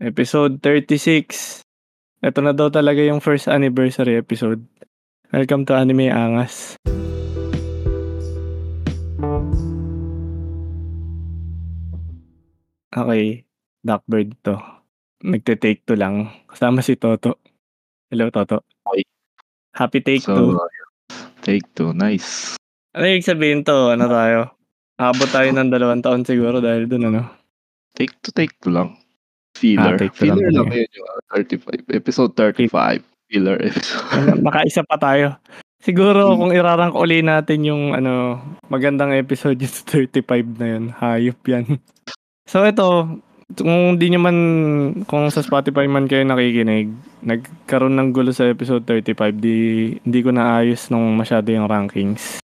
Episode 36. Ito na daw talaga yung first anniversary episode. Welcome to Anime Angas. Okay, Duckbird to. Nagte-take two lang. Kasama si Toto. Hello, Toto. Okay. Happy take So, two. take two. Nice. Ano ibig sabihin to? Ano tayo? Abot tayo ng dalawang taon siguro dahil dun, ano? Take two, take two lang. Filler. Ah, lang Filler lang, yun yung uh, 35. Episode 35. Filler episode. Nakaisa pa tayo. Siguro Hmm. kung irarang uli natin yung ano, magandang episode yung sa 35 na yun. Hayop yan. So ito, kung di nyo man, kung sa Spotify man kayo nakikinig, nagkaroon ng gulo sa episode 35, di, hindi ko naayos nung masyado yung rankings.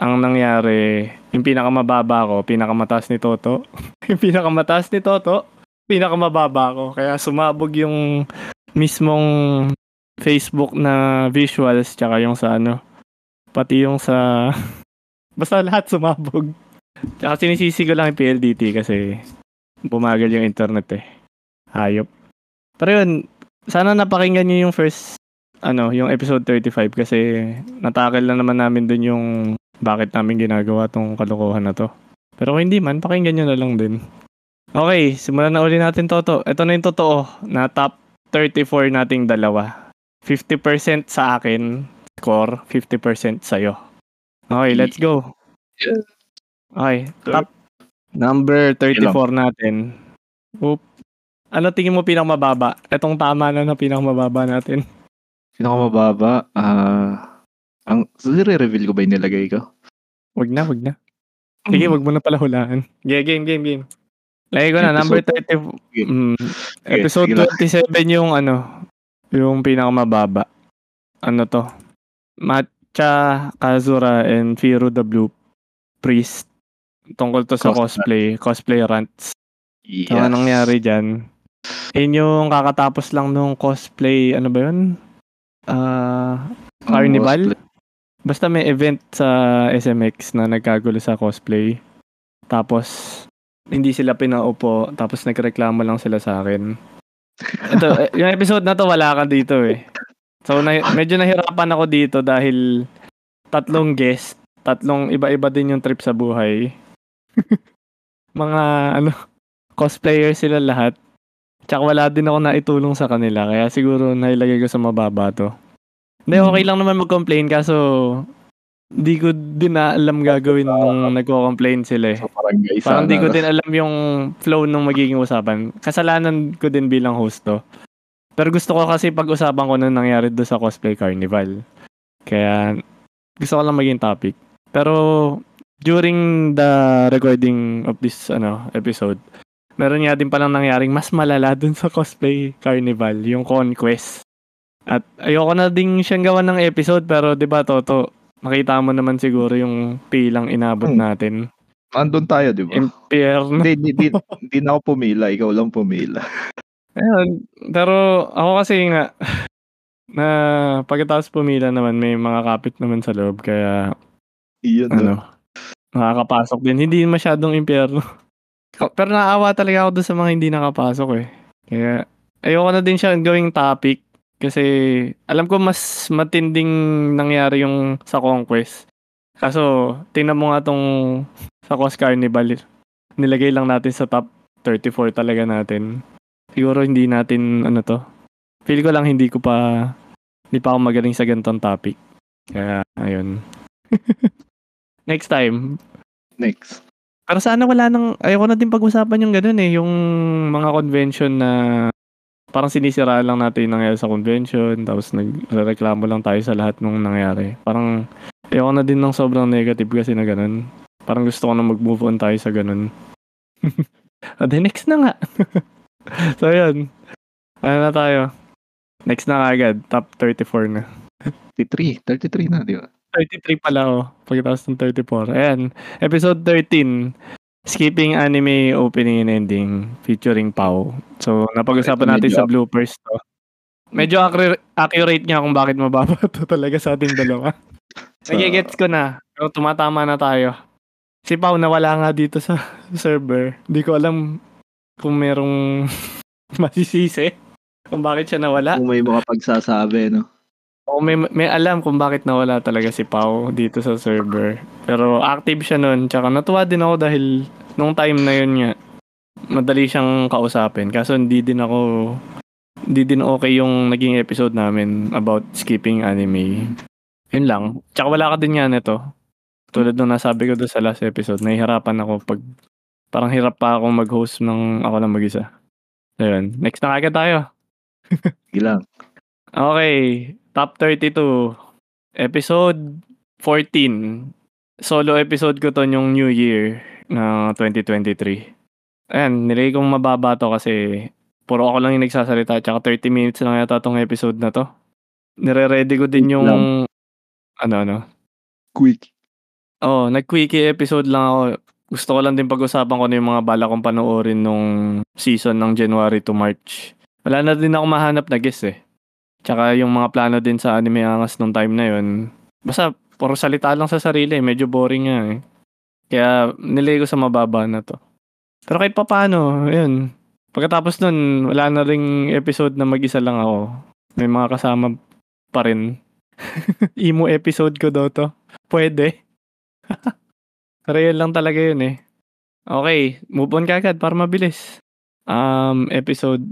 Ang nangyari, yung pinakamababa ko, pinakamataas ni Toto. yung pinakamataas ni Toto, pinakamababa ko. Kaya sumabog yung mismong Facebook na visuals tsaka yung sa ano pati yung sa basta lahat sumabog. Tsaka sinisisi ko lang yung PLDT kasi bumagal yung internet eh. Hayop. Pero yun sana napakinggan nyo yung first ano yung episode 35 kasi natakil na naman namin dun yung bakit namin ginagawa tong kalokohan na to. Pero kung hindi man pakinggan nyo na lang din okay simulan na uli natin Toto ito na yung totoo na top 34 nating dalawa 50% sa akin, score, 50% sa'yo. Okay, let's go. Okay, top number 34 natin. Oop. Ano tingin mo pinakamababa? Itong tama na na pinakamababa natin. Pinakamababa, ah... ang, so, reveal ko ba yung nilagay ko? Wag na, wag na. Sige, wag mo na pala hulaan. Yeah, game, game, game. Lagay ko na, number 30. Sige. Mm, episode sige 27 lang. yung ano, yung pinakamababa. Ano to? Matcha, Kazura, and Firo the Blue Priest. Tungkol to sa cosplay, cosplay rants. Yes. So, anong nangyari dyan? Yun yung kakatapos lang nung cosplay, ano ba yun? Ah, Carnival? Basta may event sa SMX na nagkagulo sa cosplay. Tapos, hindi sila pinaupo. Tapos nagreklamo lang sila sa akin. Ito, eh, yung episode na to wala ka dito eh. So, na, medyo nahirapan ako dito dahil tatlong guest, tatlong iba-iba din yung trip sa buhay. Mga, ano, cosplayer sila lahat. Tsaka wala din ako naitulong sa kanila. Kaya siguro nailagay ko sa mababa to. Hindi, okay lang naman mag-complain kaso di ko din na alam gagawin nung nagko-complain sila eh. So, parang guys, Parang di sana, ko din alam yung flow nung magiging usapan. Kasalanan ko din bilang host to. Pero gusto ko kasi pag-usapan ko nung nangyari do sa cosplay carnival. Kaya gusto ko lang maging topic. Pero during the recording of this ano episode, meron nga din palang nangyaring mas malala dun sa cosplay carnival, yung conquest. At ayoko na ding siyang gawa ng episode pero 'di ba Toto, makita mo naman siguro yung pilang inabot Hmm. natin. Andun tayo, di ba? Impierno. Hindi, hindi, hindi, hindi na ako pumila. Ikaw lang pumila. Ayun. Pero ako kasi nga, na pagkatapos pumila naman, may mga kapit naman sa loob. Kaya, Iyan, no? ano, nakakapasok din. Hindi masyadong impyerno. Pero naawa talaga ako doon sa mga hindi nakapasok eh. Kaya, ayoko na din siya gawing topic. Kasi, alam ko mas matinding nangyari yung sa Conquest. Kaso, tingnan mo nga tong sa Coast Carnival. Nilagay lang natin sa top 34 talaga natin. Siguro hindi natin, ano to. Feel ko lang hindi ko pa, hindi pa ako magaling sa ganitong topic. Kaya, ayun. Next time. Next. Pero sana wala nang, ayoko na din pag-usapan yung ganun eh, yung mga convention na parang sinisiraan lang natin yung nangyari sa convention, tapos nagreklamo lang tayo sa lahat nung nangyari. Parang, ayoko na din ng sobrang negative kasi na ganun. Parang gusto ko na mag-move on tayo sa ganun. the next na nga. so, yun. Ano na tayo? Next na agad. Top 34 na. 33. 33 na, di ba? 33 pala oh. Pagkatapos ng 34. Ayan. Episode 13. Skipping anime opening and ending featuring Pau. So, napag-usapan Ito natin sa bloopers to. Medyo accurate, accurate nga kung bakit mababa to talaga sa ating dalawa. Sa- Nagigets ko na. Pero tumatama na tayo. Si Pau nawala nga dito sa server. Hindi ko alam kung merong masisisi kung bakit siya nawala. Kung may mga pagsasabi, no? O may, may alam kung bakit nawala talaga si Pau dito sa server. Pero active siya nun. Tsaka natuwa din ako dahil nung time na yun nga, madali siyang kausapin. Kaso hindi din ako, hindi din okay yung naging episode namin about skipping anime. Yun lang. Tsaka wala ka din nga nito. Tulad nung nasabi ko doon sa last episode, nahihirapan ako pag parang hirap pa ako mag-host ng ako lang mag-isa. Ayun. Next na kagad tayo. Sige lang. Okay. Top 32. Episode 14. Solo episode ko to yung New Year na 2023. Ayan, nilagay kong mababa to kasi puro ako lang yung nagsasalita tsaka 30 minutes lang yata tong episode na to. Nire-ready ko din yung ano ano. Quick. Oh, nag-quickie episode lang ako. Gusto ko lang din pag-usapan ko na yung mga bala kong panoorin nung season ng January to March. Wala na din ako mahanap na guest eh. Tsaka yung mga plano din sa anime angas nung time na yun. Basta puro salita lang sa sarili, medyo boring nga eh. Kaya nilay ko sa mababa na to. Pero kahit pa paano, yun. Pagkatapos nun, wala na ring episode na mag-isa lang ako. May mga kasama pa rin. Emo episode ko daw to. Pwede. Pero lang talaga yun eh. Okay, move on kagad para mabilis. Um, episode,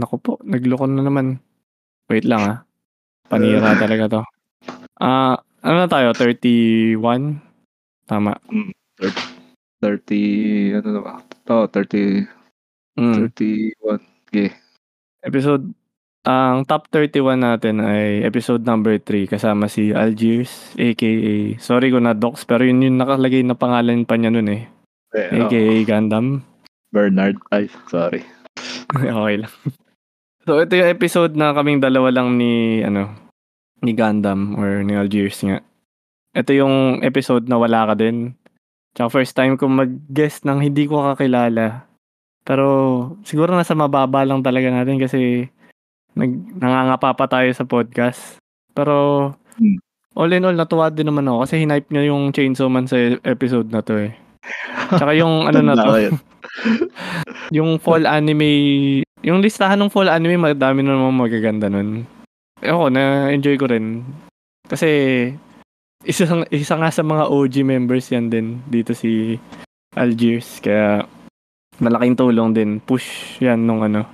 naku po, nagloko na naman. Wait lang ah. Panira talaga to. Ah, ano na tayo? 31? Tama. 30, ano na ba? Oh, 30, Mm. 31. Okay. Episode, ang top 31 natin ay episode number 3 kasama si Algiers, aka, sorry ko na docs, pero yun yung nakalagay na pangalan pa niya nun eh. Eh, aka oh, Gundam. Bernard. Ay, sorry. okay lang. So ito yung episode na kaming dalawa lang ni ano ni Gundam or ni Algiers nga. Ito yung episode na wala ka din. Tsaka first time ko mag-guest ng hindi ko kakilala. Pero siguro nasa mababa lang talaga natin kasi nag, nangangapa pa tayo sa podcast. Pero Hmm. all in all, natuwa din naman ako kasi hinipe niya yung Chainsaw Man sa episode na to eh. Tsaka yung ano na to, yung fall anime, yung listahan ng fall anime, madami na naman magaganda nun. Ako, na-enjoy ko rin. Kasi, isa, isa nga sa mga OG members yan din, dito si Algiers. Kaya, malaking tulong din. Push yan nung ano,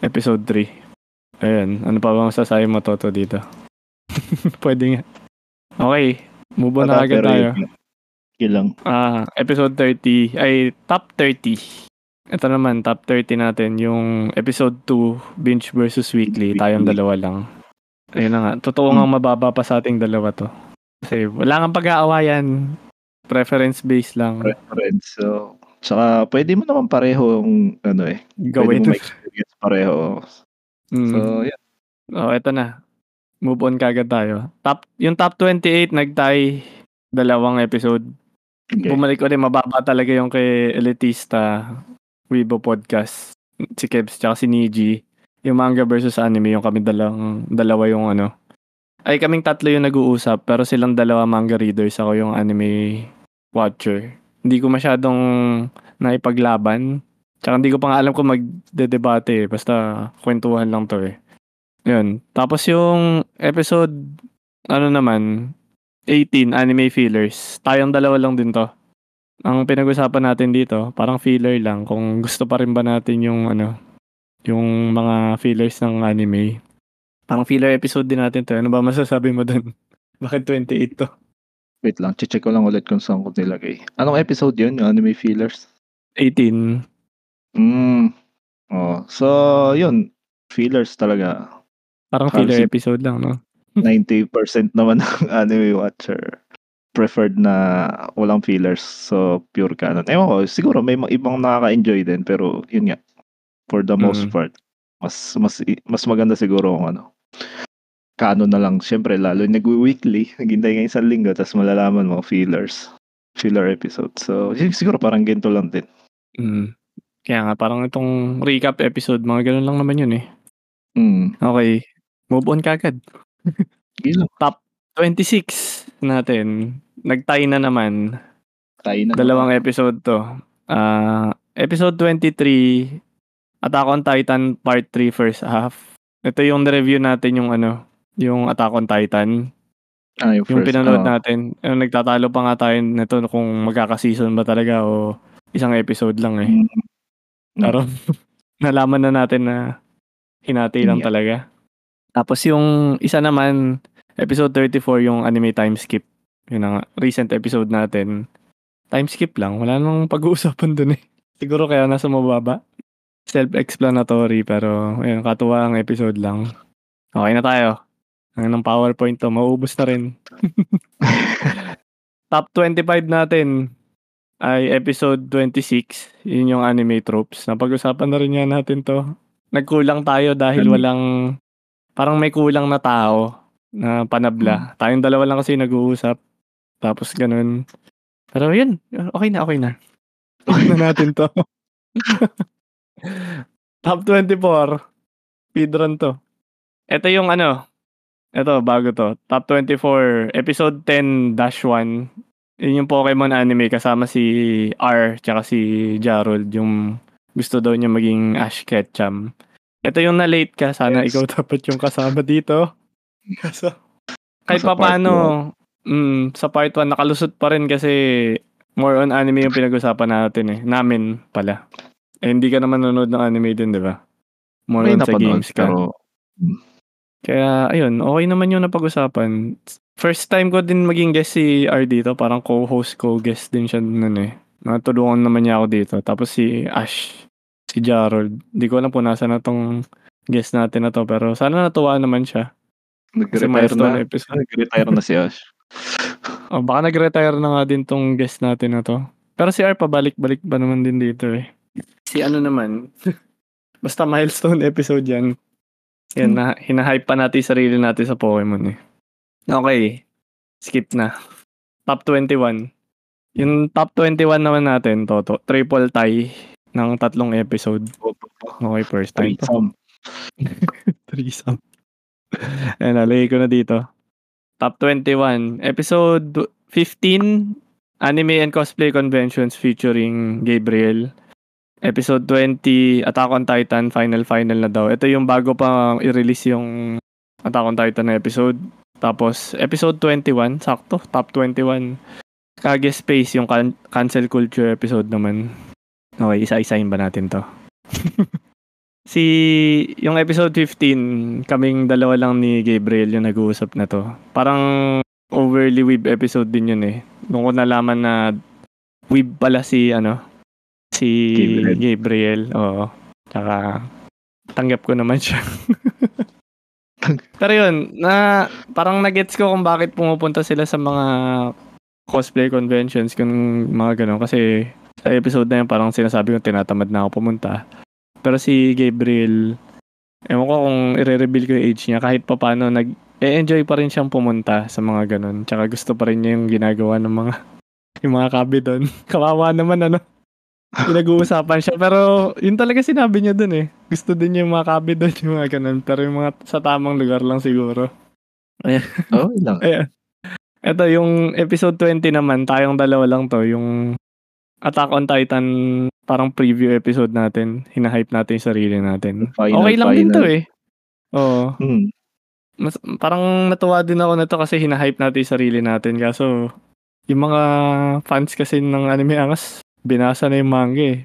episode 3. Ayun, ano pa ba masasabi mo, Toto, dito? Pwede nga. Okay, move on na agad tayo. yun, yun lang. Ah, episode 30 ay top 30. Ito naman top 30 natin yung episode 2 binge versus weekly. Tayong dalawa lang. Ayun na nga. Totoo nga mababa pa sa ating dalawa to. Kasi wala kang pag-aawayan. Preference based lang. Preference. So, tsaka pwede mo naman pareho yung ano eh. Pwede Gawin. mo ma-experience pareho. Mm. So, yeah. Oh, eto na. Move on kagad tayo. Top, yung top 28 nagtay dalawang episode. Okay. Bumalik ulit, mababa talaga yung kay Elitista Weibo Podcast. Si Kebs tsaka si Niji. Yung manga versus anime, yung kami dalang, dalawa yung ano. Ay, kaming tatlo yung nag-uusap, pero silang dalawa manga readers. Ako yung anime watcher. Hindi ko masyadong naipaglaban. Tsaka hindi ko pa nga alam kung magde-debate eh. Basta kwentuhan lang to eh. Yun. Tapos yung episode, ano naman, 18, anime fillers. Tayong dalawa lang din to. Ang pinag-usapan natin dito, parang filler lang. Kung gusto pa rin ba natin yung ano, yung mga fillers ng anime. Parang filler episode din natin to. Ano ba masasabi mo dun? Bakit 28 to? Wait lang, check ko lang ulit kung saan ko nilagay. Anong episode yun? Yung anime feelers? 18. Mm. Oh, so, yun. Feelers talaga. Parang filler si- episode lang, no? 90% naman ng anime watcher preferred na walang fillers. So, pure canon. Ewan ko, siguro may mga ibang nakaka-enjoy din. Pero, yun nga. For the most Mm. part. Mas, mas, mas maganda siguro kung ano. Canon na lang. Siyempre, lalo nag-weekly. Naghintay nga isang linggo. Tapos malalaman mo, fillers. Filler episode. So, sig- siguro parang ganito lang din. Mm. Kaya nga, parang itong recap episode, mga ganun lang naman yun eh. Mm. Okay. Move on kagad. Top 26 natin. Nagtay na naman. Tayo na. Dalawang episode to. Ah, episode 23, Attack on Titan Part 3 first half. Ito yung review natin yung ano, yung Attack on Titan. Ah, yung, Yung first, pinanood ah, natin. Yung nagtatalo pa nga tayo nito kung magkaka-season ba talaga o isang episode lang eh. mm, Pero nalaman na natin na hinati lang Yeah. talaga. Tapos yung isa naman, episode 34 yung anime time skip. Yun ang recent episode natin. Time skip lang. Wala nang pag-uusapan dun eh. Siguro kaya nasa mababa. Self-explanatory pero ayun, katuwa ang episode lang. Okay na tayo. Ang ng PowerPoint to, mauubos na rin. Top 25 natin ay episode 26. Yun yung anime tropes. Napag-usapan na rin nga natin to. Nagkulang tayo dahil walang, parang may kulang na tao na panabla. Tayong dalawa lang kasi nag-uusap. Tapos ganun. Pero yun, okay na, okay na. Okay na natin to. Top 24. Speedrun to. Ito yung ano, ito, bago to. Top 24, episode 10-1. Yun yung Pokemon anime kasama si R tsaka si Jarod. Yung gusto daw niya maging Ash Ketchum. Ito yung na-late ka. Sana Yes. ikaw dapat yung kasama dito. Kaso, kahit pa paano, mm, sa part 1, nakalusot pa rin kasi more on anime yung pinag-usapan natin eh. Namin pala. Eh, hindi ka naman nanonood ng anime din, di ba? More may on sa games ka. pero Kaya, ayun, okay naman yung napag-usapan. First time ko din maging guest si R dito. Parang co-host ko, guest din siya nun eh. Natulungan naman niya ako dito. Tapos si Ash, si Jarrod. Di ko alam kung nasa na tong guest natin na to. Pero sana natuwa naman siya. Nag-retire milestone na. episode. Nag-retire na si Ash. Oh, baka nag-retire na nga din tong guest natin na to. Pero si R pabalik-balik ba naman din dito eh. Si ano naman, basta milestone episode yan. Yan, na, hinahype pa natin sarili natin sa Pokemon eh. Okay, skip na. Top 21. Yung top 21 naman natin, Toto, triple tie ng tatlong episode. Okay, first time. Threesome. Threesome. Ayan, nalagay ko na dito. Top 21. Episode 15, Anime and Cosplay Conventions featuring Gabriel. Episode 20, Attack on Titan, final final na daw. Ito yung bago pa i-release yung Attack on Titan na episode. Tapos, episode 21, sakto, top 21. Kage Space, yung can- cancel culture episode naman. Okay, isa-isahin ba natin to? si, yung episode 15, kaming dalawa lang ni Gabriel yung nag-uusap na to. Parang overly weeb episode din yun eh. Nung ko nalaman na weeb pala si, ano, si Gabriel. Gabriel. Oo. Tsaka, tanggap ko naman siya. Pero yun, na parang nagets ko kung bakit pumupunta sila sa mga cosplay conventions kung mga ganun. Kasi sa episode na yun, parang sinasabi ko tinatamad na ako pumunta. Pero si Gabriel, ewan ko kung i-reveal ko yung age niya, kahit pa paano, nag, enjoy pa rin siyang pumunta sa mga ganun. Tsaka gusto pa rin niya yung ginagawa ng mga, yung mga kabi doon. Kawawa naman, ano. Pinag-uusapan siya. Pero, yun talaga sinabi niya doon eh. Gusto din niya yung mga kabi doon, yung mga ganun. Pero yung mga sa tamang lugar lang siguro. Oh, ilang. Ayan. Ito, yung episode 20 naman, tayong dalawa lang to. Yung Attack on Titan, parang preview episode natin. Hinahype natin yung sarili natin. Final, okay lang din to final. eh. Oo. Hmm. Mas, parang natuwa din ako na to kasi hinahype natin yung sarili natin. Kaso, yung mga fans kasi ng anime angas, binasa na yung manga eh.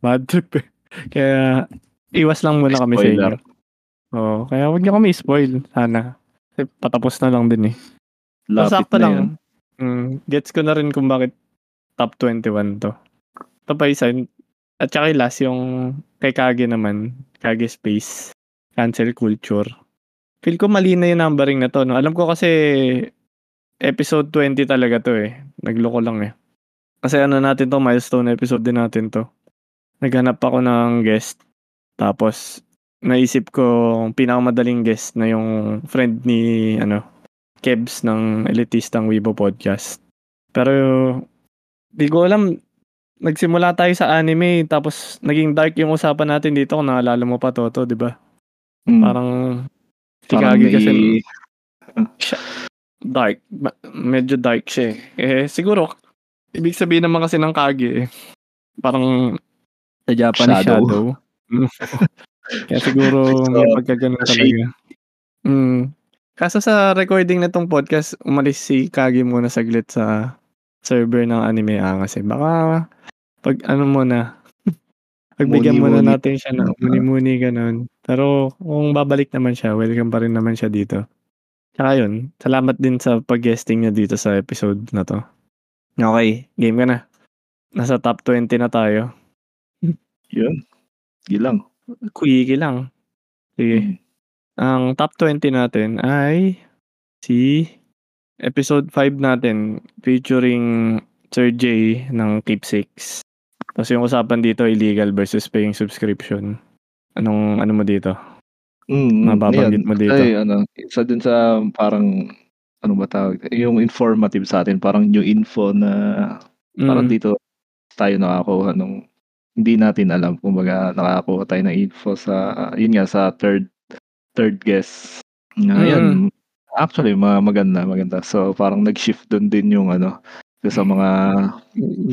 Bad trip eh. Kaya, iwas lang muna kami sa inyo. Spoiler. Oo, kaya wag niyo kami spoil sana. Kasi patapos na lang din eh. Lapit Sakto na lang. yan. Mm, gets ko na rin kung bakit top 21 to. Ito pa isa. At saka yung last, yung kay Kage naman. Kage Space. Cancel Culture. Feel ko mali na yung numbering na to. No? Alam ko kasi episode 20 talaga to eh. Nagloko lang eh. Kasi ano natin to, milestone episode din natin to. Naghanap ako ng guest. Tapos, naisip ko pinakamadaling guest na yung friend ni ano Kebs ng Elitistang Weibo Podcast. Pero, di ko alam, nagsimula tayo sa anime, tapos naging dark yung usapan natin dito, kung naalala mo pa, Toto, di ba? Hmm. Parang, si Kage kasi, may- dark. Medyo dark siya eh. Eh, siguro, ibig sabihin naman kasi ng Kage, eh, parang, sa Japanese Shadow. shadow. Kaya siguro So, may pagkagano'n talaga. Hmm. Kaso sa recording nitong podcast, umalis si Kage muna saglit sa server ng Anime Angas, eh. Baka pag-ano muna, pagbigyan muna natin siya ng muni-muni, gano'n. Pero kung babalik naman siya, welcome pa rin naman siya dito. Tsaka yun, salamat din sa pag-guesting niya dito sa episode na 'to. Okey, game ka na. Nasa top 20 na tayo. Yun, sige lang. Quickie lang. Sige. Hmm. Ang top 20 natin ay si episode 5 natin featuring Sir Jay ng Keepsakes. Tapos yung usapan dito illegal versus paying subscription. Anong ano mo dito? Mm, Mababanggit ayan. mo dito? Ay ano, isa din sa parang ano ba tawag yung informative sa'tin parang new info na parang Mm. dito tayo nakakuha nung hindi natin alam. Kumbaga nakakuha tayo ng info sa yun nga sa third third guest. Na Mm. Actually ma maganda, maganda. So parang nag-shift dun din yung ano, sa mga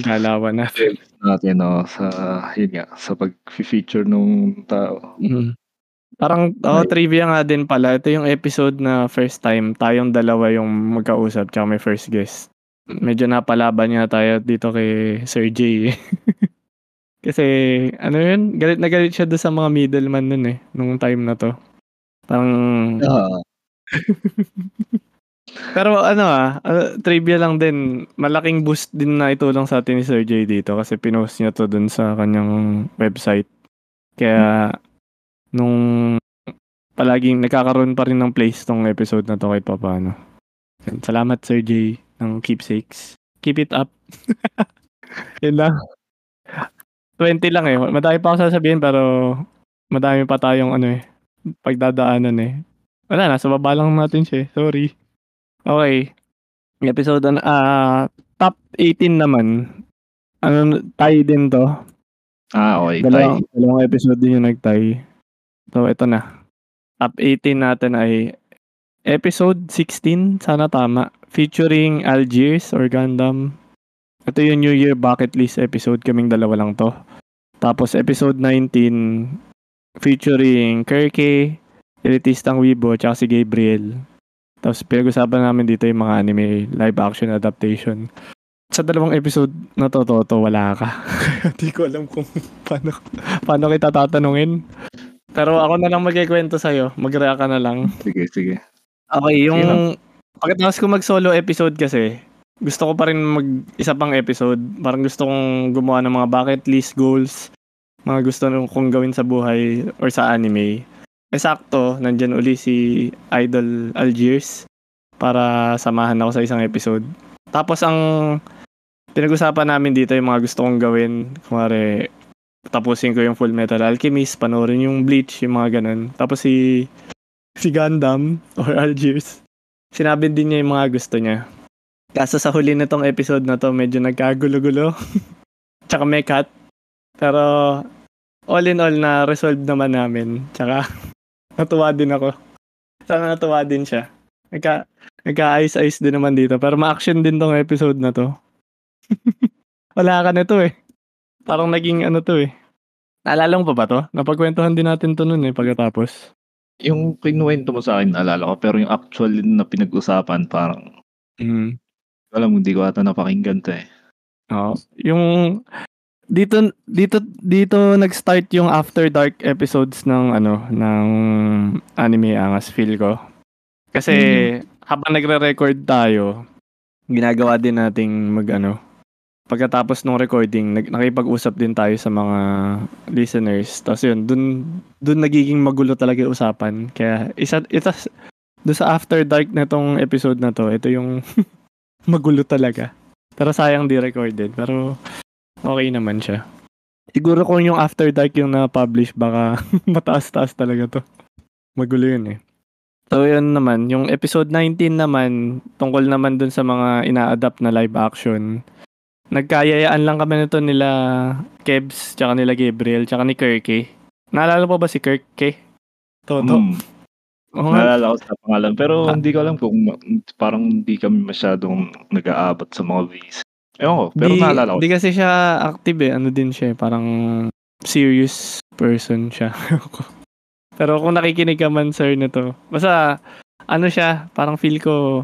Galawan natin. natin 'no, sa yun nga, sa pag-fe-feature nung tao. Mm. Parang Ay. trivia nga din pala. Ito yung episode na first time tayong dalawa yung magkausap tsaka may first guest. Medyo napalaban nga tayo dito kay Sir Jay, eh. Kasi ano yun, galit na galit siya dun sa mga middleman nun, eh, nung time na 'to. Parang Oo. Pero ano, ah, ah, trivia lang din, malaking boost din naitulong sa atin ni Sir Jay dito kasi pinost niya 'to dun sa kanyang website. Kaya nung palaging nagkakaroon pa rin ng place 'tong episode na 'to kahit papaano. Salamat Sir Jay ng Keepsakes. Keep it up. Yun lang. 20 lang, eh, madami pa akong sasabihin pero madami pa tayong ano, eh, pagdadaanan, eh. Wala, nasa baba lang natin siya, eh, sorry. Okey. Episode ah, top 18 naman. Ano, tie din 'to. Ah, okey, tie. Dalawang dalawang episode din yung nag-tie. So, eto na. Top 18 natin ay episode 16, sana tama, featuring Algiers or Gundam. Ito yung New Year bucket list episode, kaming dalawa lang 'to. Tapos episode 19 featuring Kirke, Elitistang Weibo, tsaka si Gabriel. Tapos pinag-usapan namin dito yung mga anime live action adaptation. Sa dalawang episode na 'to, Toto, wala ka. Kaya di ko alam kung paano paano kita tatanungin. Pero ako na lang magkukuwento sa'yo, mag-react ka na lang. Sige, sige. Lang. yung pagkatapos ko mag-solo episode kasi, gusto ko pa rin mag-isa pang episode. Parang gusto kong gumawa ng mga bucket list goals, mga gusto kong gawin sa buhay or sa anime. Eh, sakto, nandiyan uli si Idol Algiers para samahan ako sa isang episode. Tapos ang pinag-usapan namin dito yung mga gusto kong gawin. Kunwari, tapusin ko yung Full Metal Alchemist, panoorin yung Bleach, yung mga ganun. Tapos si si Gundam or Algiers, sinabi din niya yung mga gusto niya. Kaso sa huli nitong episode na to, medyo nagkagulo-gulo. Tsaka may cut. Pero all in all na resolve naman namin. Tsaka natuwa din ako. Sana natuwa din siya. Nagka, nagka-ice-ice din naman dito. Pero ma-action din tong episode na to. Wala ka nito eh. Parang naging ano to eh. Naalala mo pa ba to? Napagkwentuhan din natin to nun eh pagkatapos. Yung kinuwento mo sa akin naalala ko, pero yung actual na pinag-usapan parang Mm. alam mo, hindi ko ata napakinggan 'to, eh. Oo. Yung dito dito dito nag-start yung After Dark episodes ng ano, ng Anime Angas feel ko. Kasi habang nagre-record tayo, ginagawa din nating mag-ano, pagkatapos nung recording, nag nakikipag-usap din tayo sa mga listeners. Tapos yun, dun dun nagiging magulo talaga yung usapan. Kaya isa ita dun sa After Dark na 'tong episode na 'to, ito yung magulo talaga. Pero sayang di recorded. Pero okay naman siya. Siguro kung yung After Dark yung na-publish, baka mataas-taas talaga to. Magulo yun eh. So yun naman, yung episode 19 naman, tungkol naman dun sa mga ina-adapt na live action. Nagkayayaan lang kami nito nila Kebs, tsaka nila Gabriel, tsaka ni Kirky. Naalala mo ba si Kirky? Toto? Hmm, nga. naalala ko sa pangalan, pero Ah. hindi ko alam kung parang hindi kami masyadong nag-aabot sa mga views. Ewan ko, pero Di, naalala ko. di kasi siya active eh. Ano din siya eh, parang serious person siya. Pero kung nakikinig ka man, sir, nito, basta, ano siya, parang feel ko,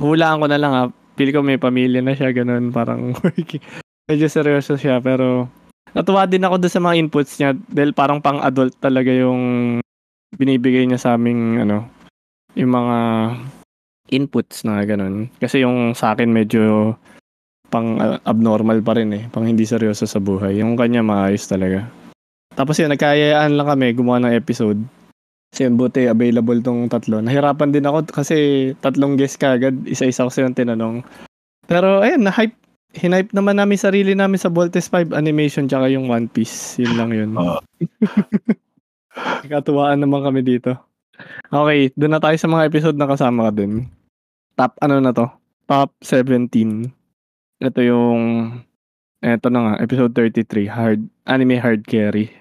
hulaan ko na lang ha, feel ko may pamilya na siya, ganun, parang medyo seryoso siya, pero natuwa din ako doon sa mga inputs niya dahil parang pang adult talaga yung binibigay niya sa aming ano yung mga inputs na ganun kasi yung sa akin medyo pang uh, abnormal pa rin eh pang hindi seryoso sa buhay yung kanya maayos talaga tapos yun nagkayayaan lang kami gumawa ng episode kasi buti available tong tatlo nahirapan din ako kasi tatlong guest kagad isa-isa ko silang tinanong pero ayun na-hype Hinipe naman namin sarili namin sa Voltes 5 animation tsaka yung One Piece. Yun lang yun. Katuwaan naman kami dito. Okay, doon na tayo sa mga episode na kasama ka din. Top ano na to? Top 17. Ito yung ito na nga, episode 33, hard anime hard carry.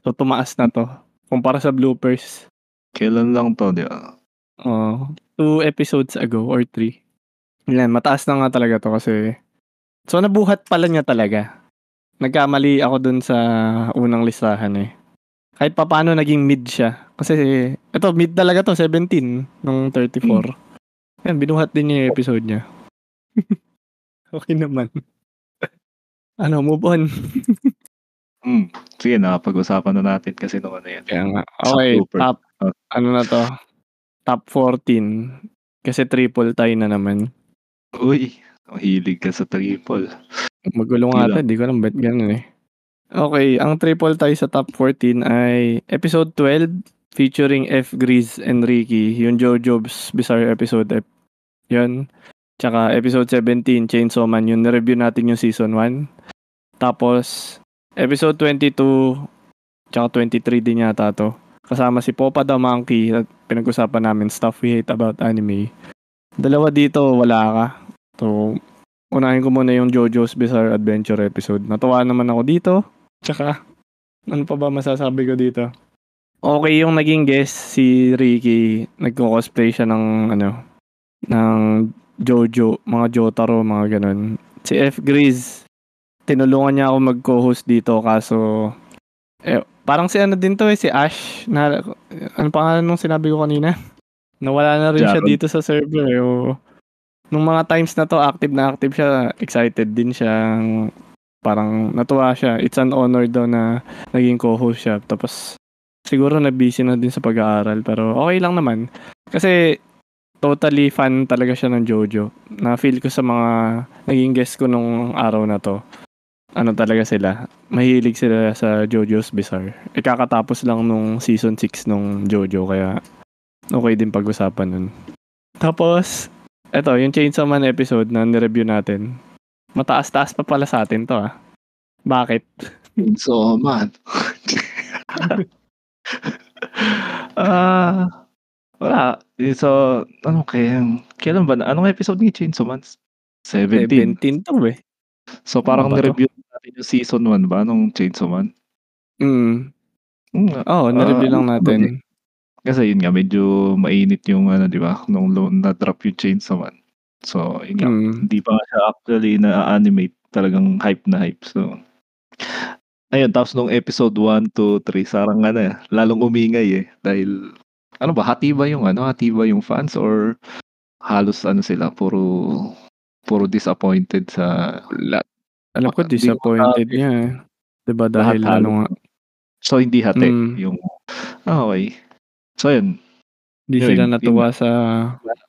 So tumaas na to kumpara sa bloopers. Kailan lang to, di ba? Oh, two episodes ago or three. Yan, mataas na nga talaga to kasi So nabuhat pala niya talaga. Nagkamali ako dun sa unang listahan eh. Kahit pa paano naging mid siya. Kasi ito mid talaga to 17 nung 34. Hmm. Yan, binuhat din niya yung episode niya. okay naman. ano, move on. hmm. Sige, nakapag-usapan na natin kasi nung ano yan. Kaya nga. Okay, top, uh, ano na to? Top 14. Kasi triple tie na naman. Uy, Mahilig ka sa triple. Magulo nga ata, di ko alam ba't ganun eh. Okay, ang triple tayo sa top 14 ay episode 12 featuring F. Grease and Ricky, yung JoJo's Bizarre episode. Yun. Tsaka episode 17, Chainsaw Man, yung na-review natin yung season 1. Tapos, episode 22, tsaka 23 din yata to. Kasama si Popa the Monkey at pinag-usapan namin stuff we hate about anime. Dalawa dito, wala ka. So, unahin ko muna yung JoJo's Bizarre Adventure episode. Natuwa naman ako dito. Tsaka, ano pa ba masasabi ko dito? Okay yung naging guest si Ricky. Nagko-cosplay siya ng ano, ng Jojo, mga Jotaro, mga ganun. Si F. Grizz, tinulungan niya ako mag-co-host dito kaso eh, parang si ano din to eh, si Ash. Na, ano pangalan nung sinabi ko kanina? Nawala na rin Jaron. siya dito sa server. Eh, o, nung mga times na to, active na active siya, excited din siya. Parang natuwa siya. It's an honor daw na naging co-host siya. Tapos, siguro na busy na din sa pag-aaral. Pero okay lang naman. Kasi, totally fan talaga siya ng Jojo. Na-feel ko sa mga naging guest ko nung araw na to. Ano talaga sila. Mahilig sila sa Jojo's Bizarre. Ikakatapos lang nung season 6 nung Jojo. Kaya, okay din pag-usapan nun. Tapos, eto, yung Chainsaw Man episode na ni-review natin, mataas-taas pa pala sa atin to ah. Bakit? Chainsaw Man. Ah, uh, wala. So, ano kaya, kailan ba, anong episode ni Chainsaw Man? 17. 17 to eh. So, parang ano ni-review natin yung season 1 ba, nung Chainsaw Man? Mm. Mm, oh, na-review uh, lang natin. Kasi yun nga, medyo mainit yung ano, di ba? Nung na-drop yung Chainsaw Man. So, yun nga, mm. hindi pa siya actually na-animate. Talagang hype na hype. So, ayun, tapos nung episode 1, 2, 3, sarang ano, eh, lalong umingay eh. Dahil, ano ba, hati ba yung ano, hati ba yung fans or halos ano sila, puro puro disappointed sa lahat. Alam ko disappointed niya eh. 'Di ba dahil ano nga. So hindi hati mm. yung ah, okay. So yun. Hindi sila natuwa yun, sa...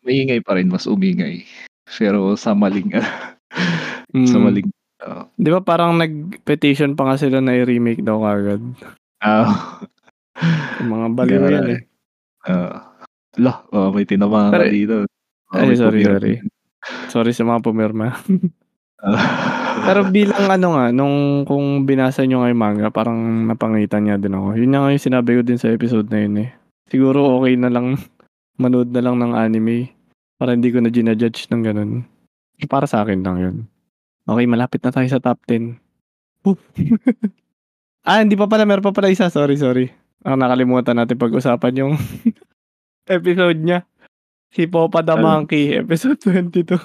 Maingay pa rin, mas umingay. Pero sa maling... mm. sa maling... Uh, Di ba parang nag-petition pa nga sila na i-remake daw kagad? Ah. Uh, mga baliw yan eh. Uh, lah, oh, may tinamaan ka dito. Oh, ay, sorry, pumirma. sorry. Sorry sa mga pumirma. Pero bilang ano nga, nung kung binasa nyo nga yung manga, parang napangitan niya din ako. Yun nga yung sinabi ko din sa episode na yun eh. Siguro okay na lang manood na lang ng anime para hindi ko na ginajudge ng ganun. Para sa akin lang yun. Okay, malapit na tayo sa top 10. ah, hindi pa pala. Meron pa pala isa. Sorry, sorry. Ang nakalimutan natin pag-usapan yung episode niya. Si Popa the ano? Monkey, episode 22.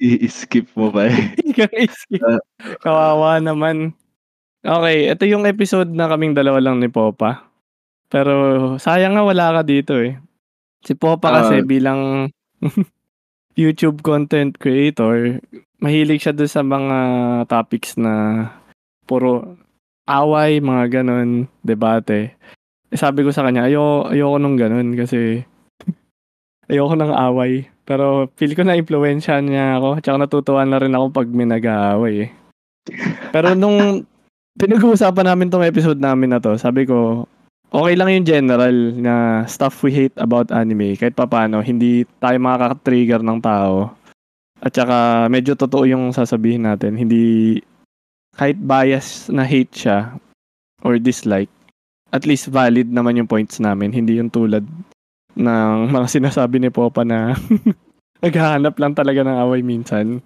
I-skip mo ba eh? i-skip. Uh, Kawawa naman. Okay, ito yung episode na kaming dalawa lang ni Popa. Pero sayang nga wala ka dito eh. Si Popa kasi Ah. bilang YouTube content creator, mahilig siya doon sa mga topics na puro away, mga ganon, debate. Sabi ko sa kanya, ayo ayoko nung ganon kasi ayoko ng away. Pero feel ko na influensyahan niya ako. Tsaka natutuwa na rin ako pag may nag-aaway eh. Pero nung pinag-uusapan namin tong episode namin na to, sabi ko, okay lang yung general na stuff we hate about anime. Kahit papano, hindi tayo makaka-trigger ng tao. At saka, medyo totoo yung sasabihin natin. Hindi, kahit bias na hate siya or dislike, at least valid naman yung points namin. Hindi yung tulad ng mga sinasabi ni Popa na naghahanap lang talaga ng away minsan.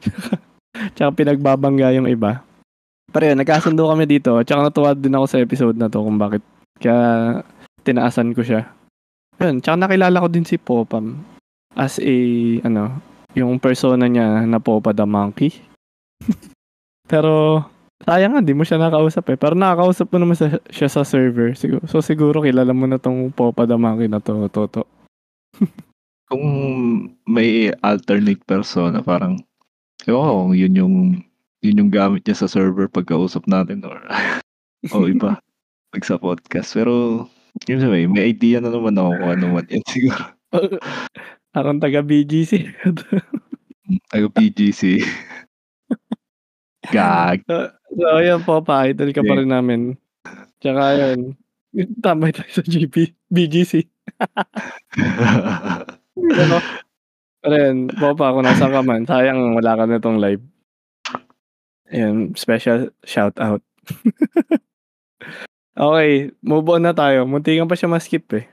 Tsaka pinagbabangga yung iba. Pero yun, nagkasundo kami dito. Tsaka natuwa din ako sa episode na to kung bakit kaya tinaasan ko siya. Yun, tsaka nakilala ko din si Popam as a, ano, yung persona niya na Popa the Monkey. Pero, sayang nga, di mo siya nakausap eh. Pero nakakausap mo naman sa, siya sa server. Siguro, so siguro kilala mo na tong Popa Monkey na to, Toto. Kung may alternate persona, parang, ewan ko yun yung, yun yung gamit niya sa server pagkausap natin or, o iba, pag sa podcast. Pero, yun sabi, may idea na naman ako kung ano man yan siguro. Parang taga BGC. Tayo PGC. Gag. So, yun, Popa, idol ka pa rin namin. Tsaka yun, tambay tayo sa GP, BGC. Ano? Yun, Popa, kung nasa ka man, sayang wala ka na tong live. Ayun, special shout out. okay, move on na tayo. Muntikan pa siya ma-skip eh.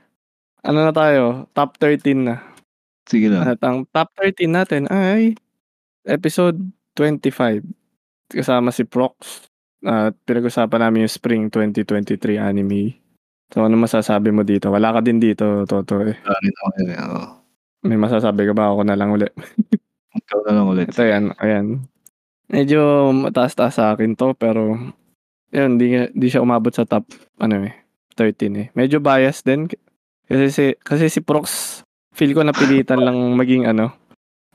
Ano na tayo? Top 13 na. Sige lang. At ang top 13 natin ay episode 25. Kasama si Prox. At pinag-usapan namin yung Spring 2023 anime. So ano masasabi mo dito? Wala ka din dito, Toto eh. Eh, oo. May masasabi ka ba ako na lang ulit? Ikaw na lang ulit. Ito yan, ayan. Medyo mataas-taas sa akin to, pero yun, di, di siya umabot sa top, ano eh, 13 eh. Medyo biased din. Kasi si, kasi si Prox, feel ko napilitan lang maging ano,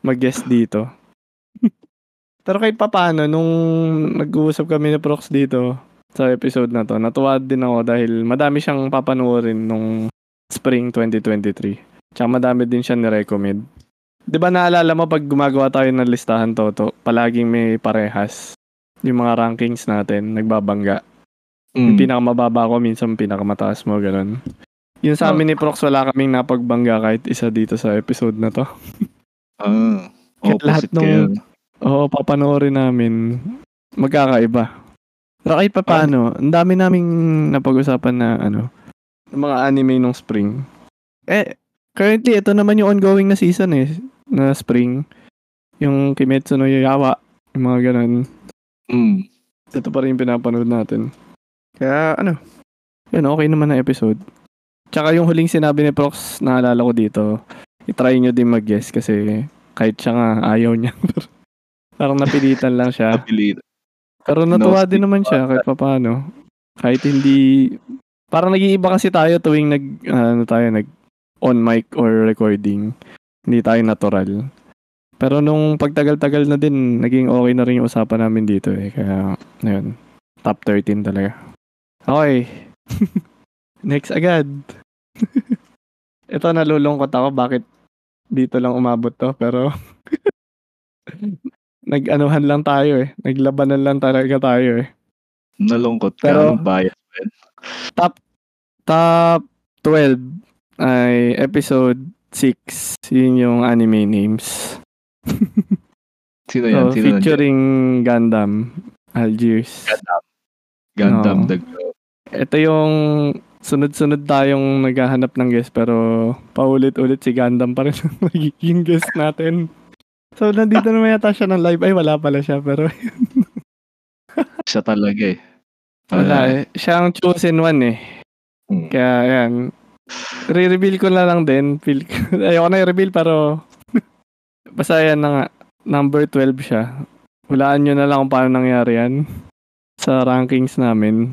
mag-guest dito. pero kahit papaano, nung nag-uusap kami ni Prox dito, sa episode na to, natuwa din ako dahil madami siyang papanoorin nung spring 2023. Tsaka madami din siya ni-recommend. Di ba naalala mo pag gumagawa tayo ng listahan, Toto, palaging may parehas. Yung mga rankings natin, nagbabangga. Yung Mm. pinakamababa ko, minsan pinakamataas mo, ganun. Yung sa amin ni Prox, wala kaming napagbangga kahit isa dito sa episode na to. Ah, Kahit lahat opposite kayo. Oo, papanoorin namin. Magkakaiba. Pero kahit pa paano, ang dami naming napag-usapan na ano, ng mga anime nung spring. Eh, currently, ito naman yung ongoing na season eh, na spring. Yung Kimetsu no Yayawa, yung mga ganun. Mm. Ito pa rin yung pinapanood natin. Kaya, ano, yun, okay naman na episode. Tsaka yung huling sinabi ni Prox, naalala ko dito, itry nyo din mag-guess kasi kahit siya nga ayaw niya. Parang napilitan lang siya. Napilit. Pero natuwa No, din naman siya kahit papaano. Kahit hindi parang nag-iiba kasi tayo tuwing nag ano tayo nag on mic or recording. Hindi tayo natural. Pero nung pagtagal-tagal na din, naging okay na rin yung usapan namin dito eh. Kaya, ayun. Top 13 talaga. Okay. Next agad. Ito nalulungkot ako bakit dito lang umabot to. Pero nag-anuhan lang tayo eh. Naglabanan lang talaga tayo eh. Nalungkot ka. Pero- Pero, bias. Top 12 ay episode 6. Yun yung anime names. Sino yan? So, Sino featuring Gundam, Algiers. Gundam. Gundam Oo. the Ito yung sunod-sunod tayong naghahanap ng guest pero paulit-ulit si Gundam pa rin ang magiging guest natin. So, nandito naman yata siya ng live. Ay, wala pala siya. Pero Siya talaga eh. wala eh. Siya ang chosen one eh. mm. Kaya, ayan. Re-reveal ko na lang din. Feel, ayoko na i-reveal pero basta yan na nga. Number 12 siya. Hulaan nyo na lang kung paano nangyari yan. sa rankings namin.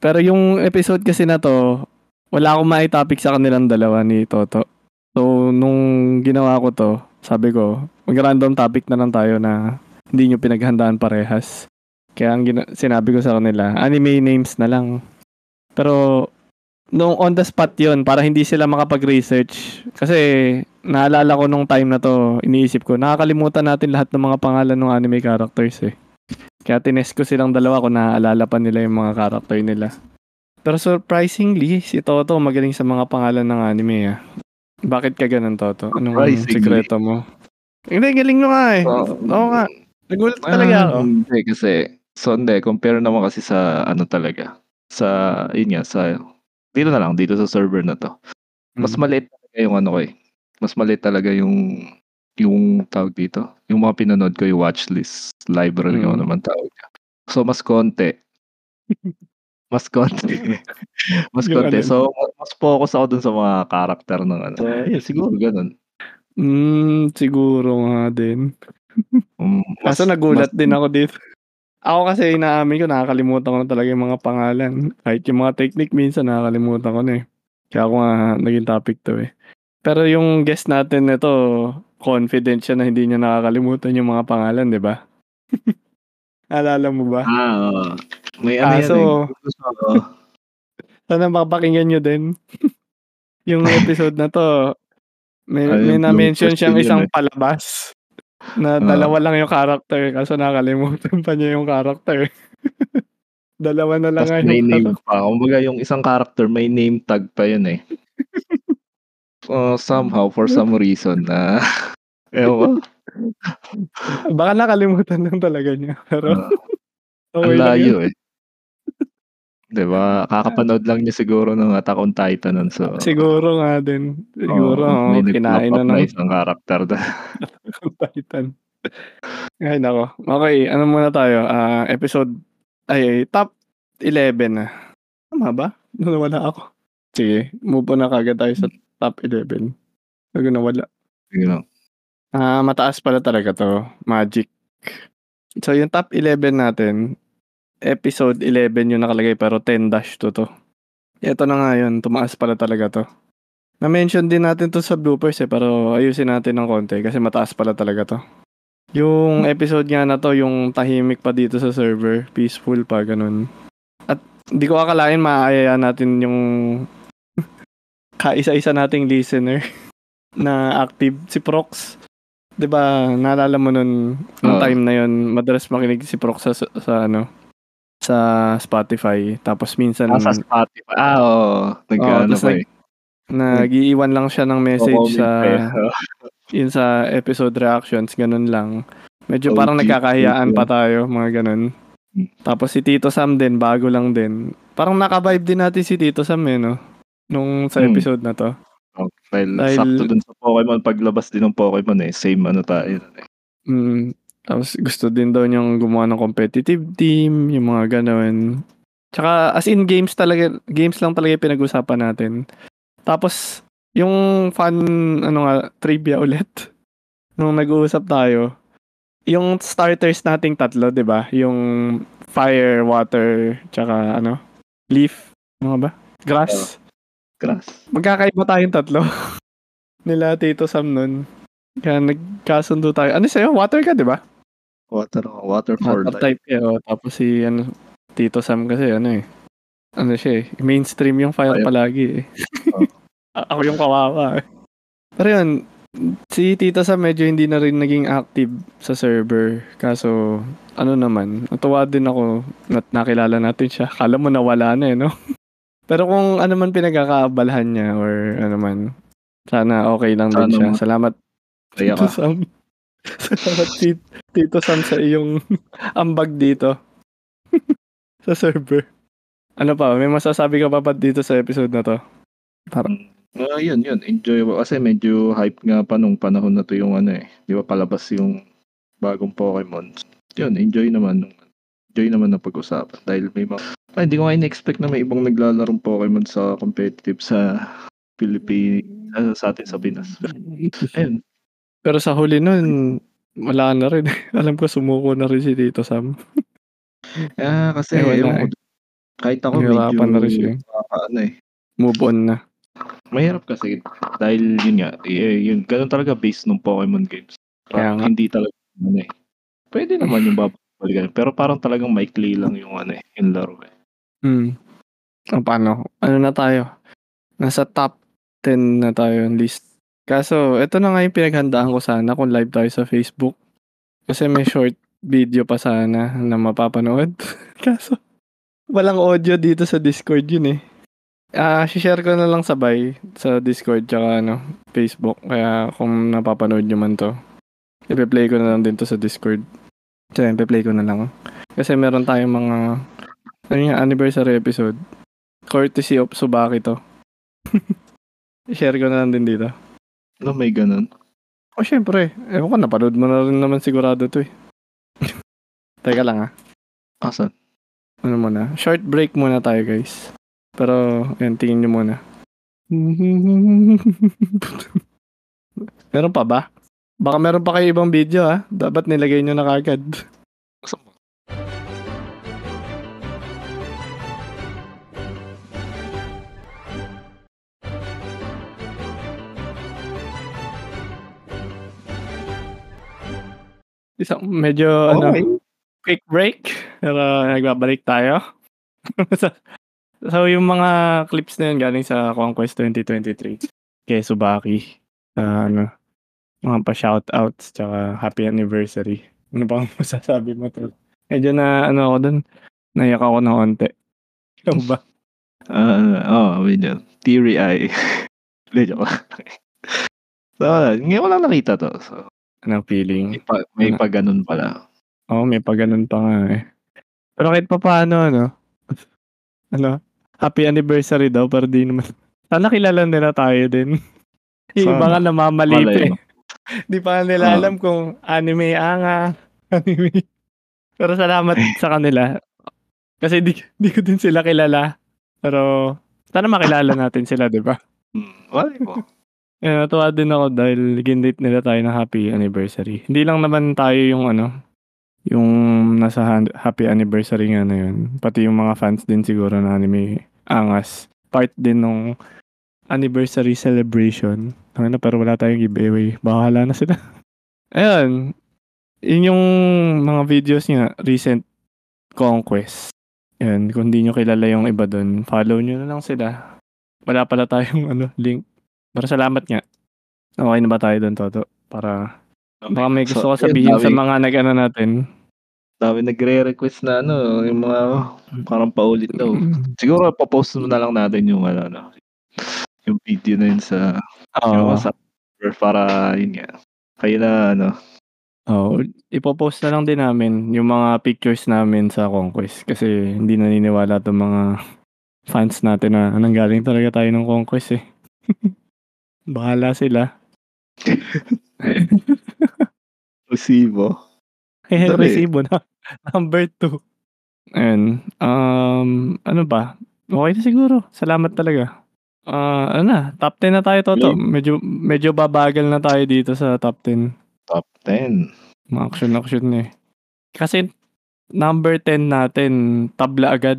Pero yung episode kasi na to, wala akong mai-topic sa kanilang dalawa ni Toto. So, nung ginawa ko to, sabi ko, mag-random topic na lang tayo na hindi nyo pinaghandaan parehas. Kaya ang gina- sinabi ko sa kanila, anime names na lang. Pero, nung on the spot yon para hindi sila makapag-research. Kasi, naalala ko nung time na to, iniisip ko, nakakalimutan natin lahat ng mga pangalan ng anime characters eh. Kaya tinest ko silang dalawa kung naaalala pa nila yung mga character nila. Pero surprisingly, si Toto magaling sa mga pangalan ng anime ah. Bakit ka ganun, Toto? Anong Surprisingly? sikreto mo? Hindi, galing mo nga eh. So, Oo nga. Nagulat talaga Ah, ako. Hindi kasi, so hindi, compare naman kasi sa ano talaga. Sa, yun nga, sa, dito na lang, dito sa server na to. Mas Mm. maliit talaga yung ano ko eh. Mas maliit talaga yung, yung tawag dito. Yung mga pinanood ko yung watchlist library ko Mm. naman tawag. niya. So, mas konti. mas konti. mas Yung konti. So, mas focus ako dun sa mga karakter ng ano. So, yun, siguro ganun. Mm, siguro nga din. Um, Kaso nagulat din ako dito. Ako kasi inaamin ko, nakakalimutan ko na talaga yung mga pangalan. Kahit yung mga technique minsan nakakalimutan ko na eh. Kaya ako nga naging topic to eh. Pero yung guest natin nito, confident siya na hindi niya nakakalimutan yung mga pangalan, di ba? Alala mo ba? Ah, oo. may ano Ah, yan so- eh. Sana mapakinggan nyo din. yung episode na to, may, Ayun, may na-mention siyang isang eh. palabas na Ah. dalawa lang yung character kaso nakalimutan pa niya yung character. dalawa na lang Tapos may yung name pa. Kumbaga yung isang character, may name tag pa yun eh. Uh, somehow, for some reason, na ewan ko. Baka nakalimutan lang talaga niya. Pero Ah, okay ang layo eh. Diba? Kakapanood lang niya siguro ng Attack on Titan nun. So, Siguro nga din. Siguro, oh, may kinain na ng isang character doon. Titan. Ay, nako. Okay, ano muna tayo? Ah, episode, ay, top 11 na. Tama ba? Nawala ako. Sige, move on na kagad tayo sa top 11. Bago nawala. Sige lang. Ah, mataas pala talaga to. Magic. So, yung top 11 natin, episode 11 yung nakalagay pero 10 dash to to. Ito na nga yun, tumaas pala talaga to. Na-mention din natin to sa bloopers eh, pero ayusin natin ng konti kasi mataas pala talaga to. Yung episode nga na to, yung tahimik pa dito sa server, peaceful pa, ganun. At hindi ko akalain maaaya natin yung kaisa-isa nating listener na active si Prox. 'Di ba? Naalala mo nun nung Oo. time na yon, madalas makinig si Prox sa, sa ano sa Spotify. Tapos minsan Nasa Spotify. Ah, oo. Nag, Oo, ano tas pa nag- eh. nag-iiwan lang siya ng message Comment sa pa eh. yun sa episode reactions, ganun lang. Medyo OG, parang nagkakahiyaan OG. pa tayo, mga ganun. Tapos si Tito Sam din, bago lang din. Parang naka-vibe din natin si Tito Sam eh, no? Nung sa Hmm. episode na to. Oh, dahil, Dahil- sakto dun sa Pokemon, paglabas din ng Pokemon eh. Same ano tayo. eh. Mm, tapos gusto din daw niyang gumawa ng competitive team, yung mga ganun. Tsaka as in games talaga, games lang talaga yung pinag-usapan natin. Tapos yung fun ano nga trivia ulit nung nag-uusap tayo. Yung starters nating tatlo, 'di ba? Yung fire, water, tsaka ano, leaf, nga ba? Grass. Grass. Magkakaiba tayong tatlo. Nila Tito Sam nun. Kaya nagkasundo tayo. Ano sa'yo? Water ka, di ba? Water, water for Water life. type ka. Oh. Tapos si ano, Tito Sam kasi ano eh. Ano siya eh. Mainstream yung fire Fire. palagi eh. Oh. Ako yung kawawa eh. Pero yun, si Tito Sam medyo hindi na rin naging active sa server. Kaso, ano naman, natuwa din ako na nakilala natin siya. Kala mo nawala na eh, no? Pero kung ano man pinagkakaabalahan niya or ano man, sana okay lang din Sana siya. ma- Salamat Kaya Tito ka. Sam. Salamat Tito, Tito Sam sa iyong ambag dito. sa server. Ano pa, may masasabi ka pa ba dito sa episode na to? Ah, yun, yun. Enjoyable. Kasi medyo hype nga pa nung panahon na to yung ano eh. Di ba palabas yung bagong Pokemon. Yun, enjoy naman. Enjoy naman na pag-usapan. Dahil may mga... Ah, hindi ko nga in-expect na may ibang naglalarong Pokemon sa competitive sa Philippines. ah, sa atin sa Pinas. Ayun. Pero sa huli nun, wala na rin. Alam ko sumuko na rin si Tito Sam. Ah, kasi Eh, wala eh. kahit ako medyo na rin siya eh. nakakaano eh. Move on na. Mahirap kasi dahil yun nga, eh, yun gano'n talaga base nung Pokemon games. Kaya nga. hindi talaga ano eh. Puwede naman yung babalikan, pero parang talagang maikli lang yung ano eh, yung laro eh. Hmm. O paano? Ano na tayo? Nasa top 10 na tayo yung list. Kaso, eto na nga yung pinaghandaan ko sana kung live tayo sa Facebook. Kasi may short video pa sana na mapapanood. Kaso, walang audio dito sa Discord yun eh. Ah, share ko na lang sabay sa Discord tsaka ano, Facebook. Kaya kung napapanood nyo man to, ipe-play ko na lang din to sa Discord. Tsaka ipe-play ko na lang. Kasi meron tayong mga ano yung anniversary episode. Courtesy of Subaki to. share ko na lang din dito. Ano may gano'n? O syempre, ewan ko, napanood mo na rin naman sigurado to eh. Teka lang ah. Asan? Ano muna? Short break muna tayo guys. Pero, yan, tingin nyo muna. meron pa ba? Baka meron pa kayo ibang video ah. Dapat nilagay nyo na kagad. Isang medyo ano, Okay. quick break. Pero nagbabalik tayo. so, so, yung mga clips na yun galing sa Conquest 2023. Kay Subaki. Sa ano, mga pa-shoutouts tsaka happy anniversary. Ano bang masasabi mo to? Medyo na ano ako dun. Naiyak ako ng onte. Ikaw ba? Ah, oh, medyo teary-eye. Hindi, joke lang. So, ngayon ko lang nakita to. So, Anong feeling? may pa, may Ano? pa ganun pala. Oo, may pa ganun pa nga eh. Pero kahit pa paano, ano, ano, happy anniversary daw, pero di naman. Sana kilala nila tayo din. Yung namamalito Malay eh. Di pa nila Ah. alam kung anime anga, anime. Pero salamat sa kanila. Kasi di, di ko din sila kilala. Pero sana makilala natin sila, di ba? Hmm, malay mo. Eh, natuwa din ako dahil gindate nila tayo ng happy anniversary. Hindi lang naman tayo yung ano, yung nasa han- happy anniversary nga na yun. Pati yung mga fans din siguro ng anime angas. Part din nung anniversary celebration. Ano, pero wala tayong giveaway. Bahala na sila. Ayun. Yun yung mga videos niya, recent conquest. Yan, kung di nyo kilala yung iba dun, follow nyo na lang sila. Wala pala tayong ano, link. Pero salamat nga. Okay na ba tayo doon, Toto? Para baka may gusto ko sabihin yun, sa mga nag-ano natin. Dami nagre-request na ano, yung mga parang paulit daw. Siguro pa-post mo na lang natin yung ano, ano yung video na yun sa Oo. yung sa para yun nga. Kayo na ano, Oo. Ipopost na lang din namin yung mga pictures namin sa Conquest. Kasi hindi naniniwala itong mga fans natin na nanggaling talaga tayo ng Conquest eh. Bahala sila. resibo. Eh, Dali. resibo na. Number two. Ayun. Um, ano ba? Okay na siguro. Salamat talaga. Ah, ano na, top 10 na tayo, Toto. Okay. Medyo, medyo babagal na tayo dito sa top 10. Top 10. Mga action-action eh. Kasi number 10 natin, tabla agad.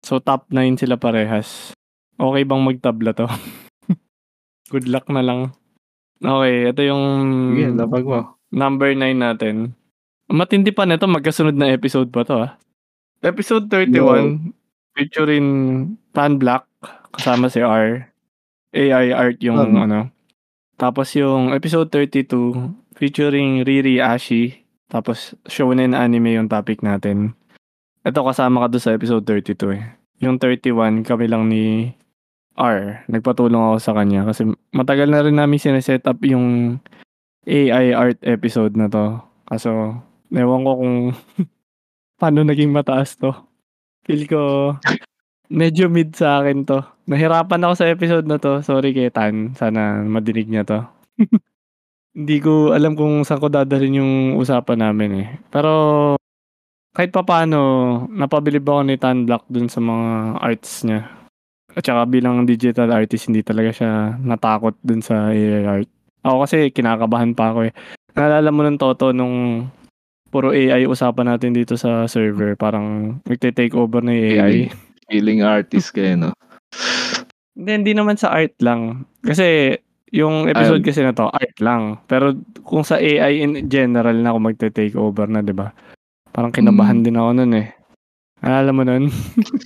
So top 9 sila parehas. Okay bang magtabla to? Good luck na lang. Okay, ito yung Sige, lapag mo. number 9 natin. Matindi pa nito, magkasunod na episode pa to ah. Episode 31, featuring Tan Black, kasama si R. AI art yung Ano? ano. Tapos yung episode 32, featuring Riri Ashi. Tapos shonen anime yung topic natin. Ito kasama ka doon sa episode 32 eh. Yung 31, kami lang ni R. Nagpatulong ako sa kanya kasi matagal na rin namin sineset up yung AI art episode na to. Kaso, ewan ko kung paano naging mataas to. Feel ko medyo mid sa akin to. Nahirapan ako sa episode na to. Sorry kay Tan. Sana madinig niya to. Hindi ko alam kung saan ko dadalhin yung usapan namin eh. Pero kahit pa paano, napabilib ako ni Tan Black dun sa mga arts niya. At saka bilang digital artist, hindi talaga siya natakot dun sa AI art. Ako kasi kinakabahan pa ako eh. Naalala mo nung Toto nung puro AI usapan natin dito sa server. Parang nagte-take over na yung AI. Feeling, artist kayo, no? Hindi, hindi naman sa art lang. Kasi yung episode Um, kasi na to, art lang. Pero kung sa AI in general na ako magte-take over na, 'di ba? Parang kinabahan Mm. din ako nun eh. Alala mo nun?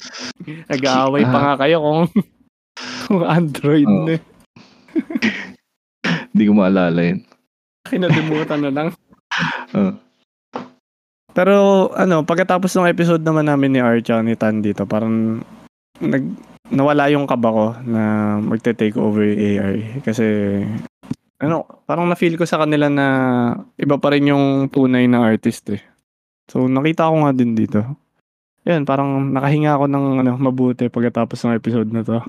Nag-aaway pa Ah. nga kayo kung, kung Android Oo. na. Hindi ko maalala yun. Kinalimutan na lang. Oh. Pero ano, pagkatapos ng episode naman namin ni Archa ni Tan dito, parang nag nawala yung kaba ko na magte-take over yung AI kasi ano, parang na-feel ko sa kanila na iba pa rin yung tunay na artist eh. So nakita ko nga din dito. Yan, parang nakahinga ako ng ano, mabuti pagkatapos ng episode na to.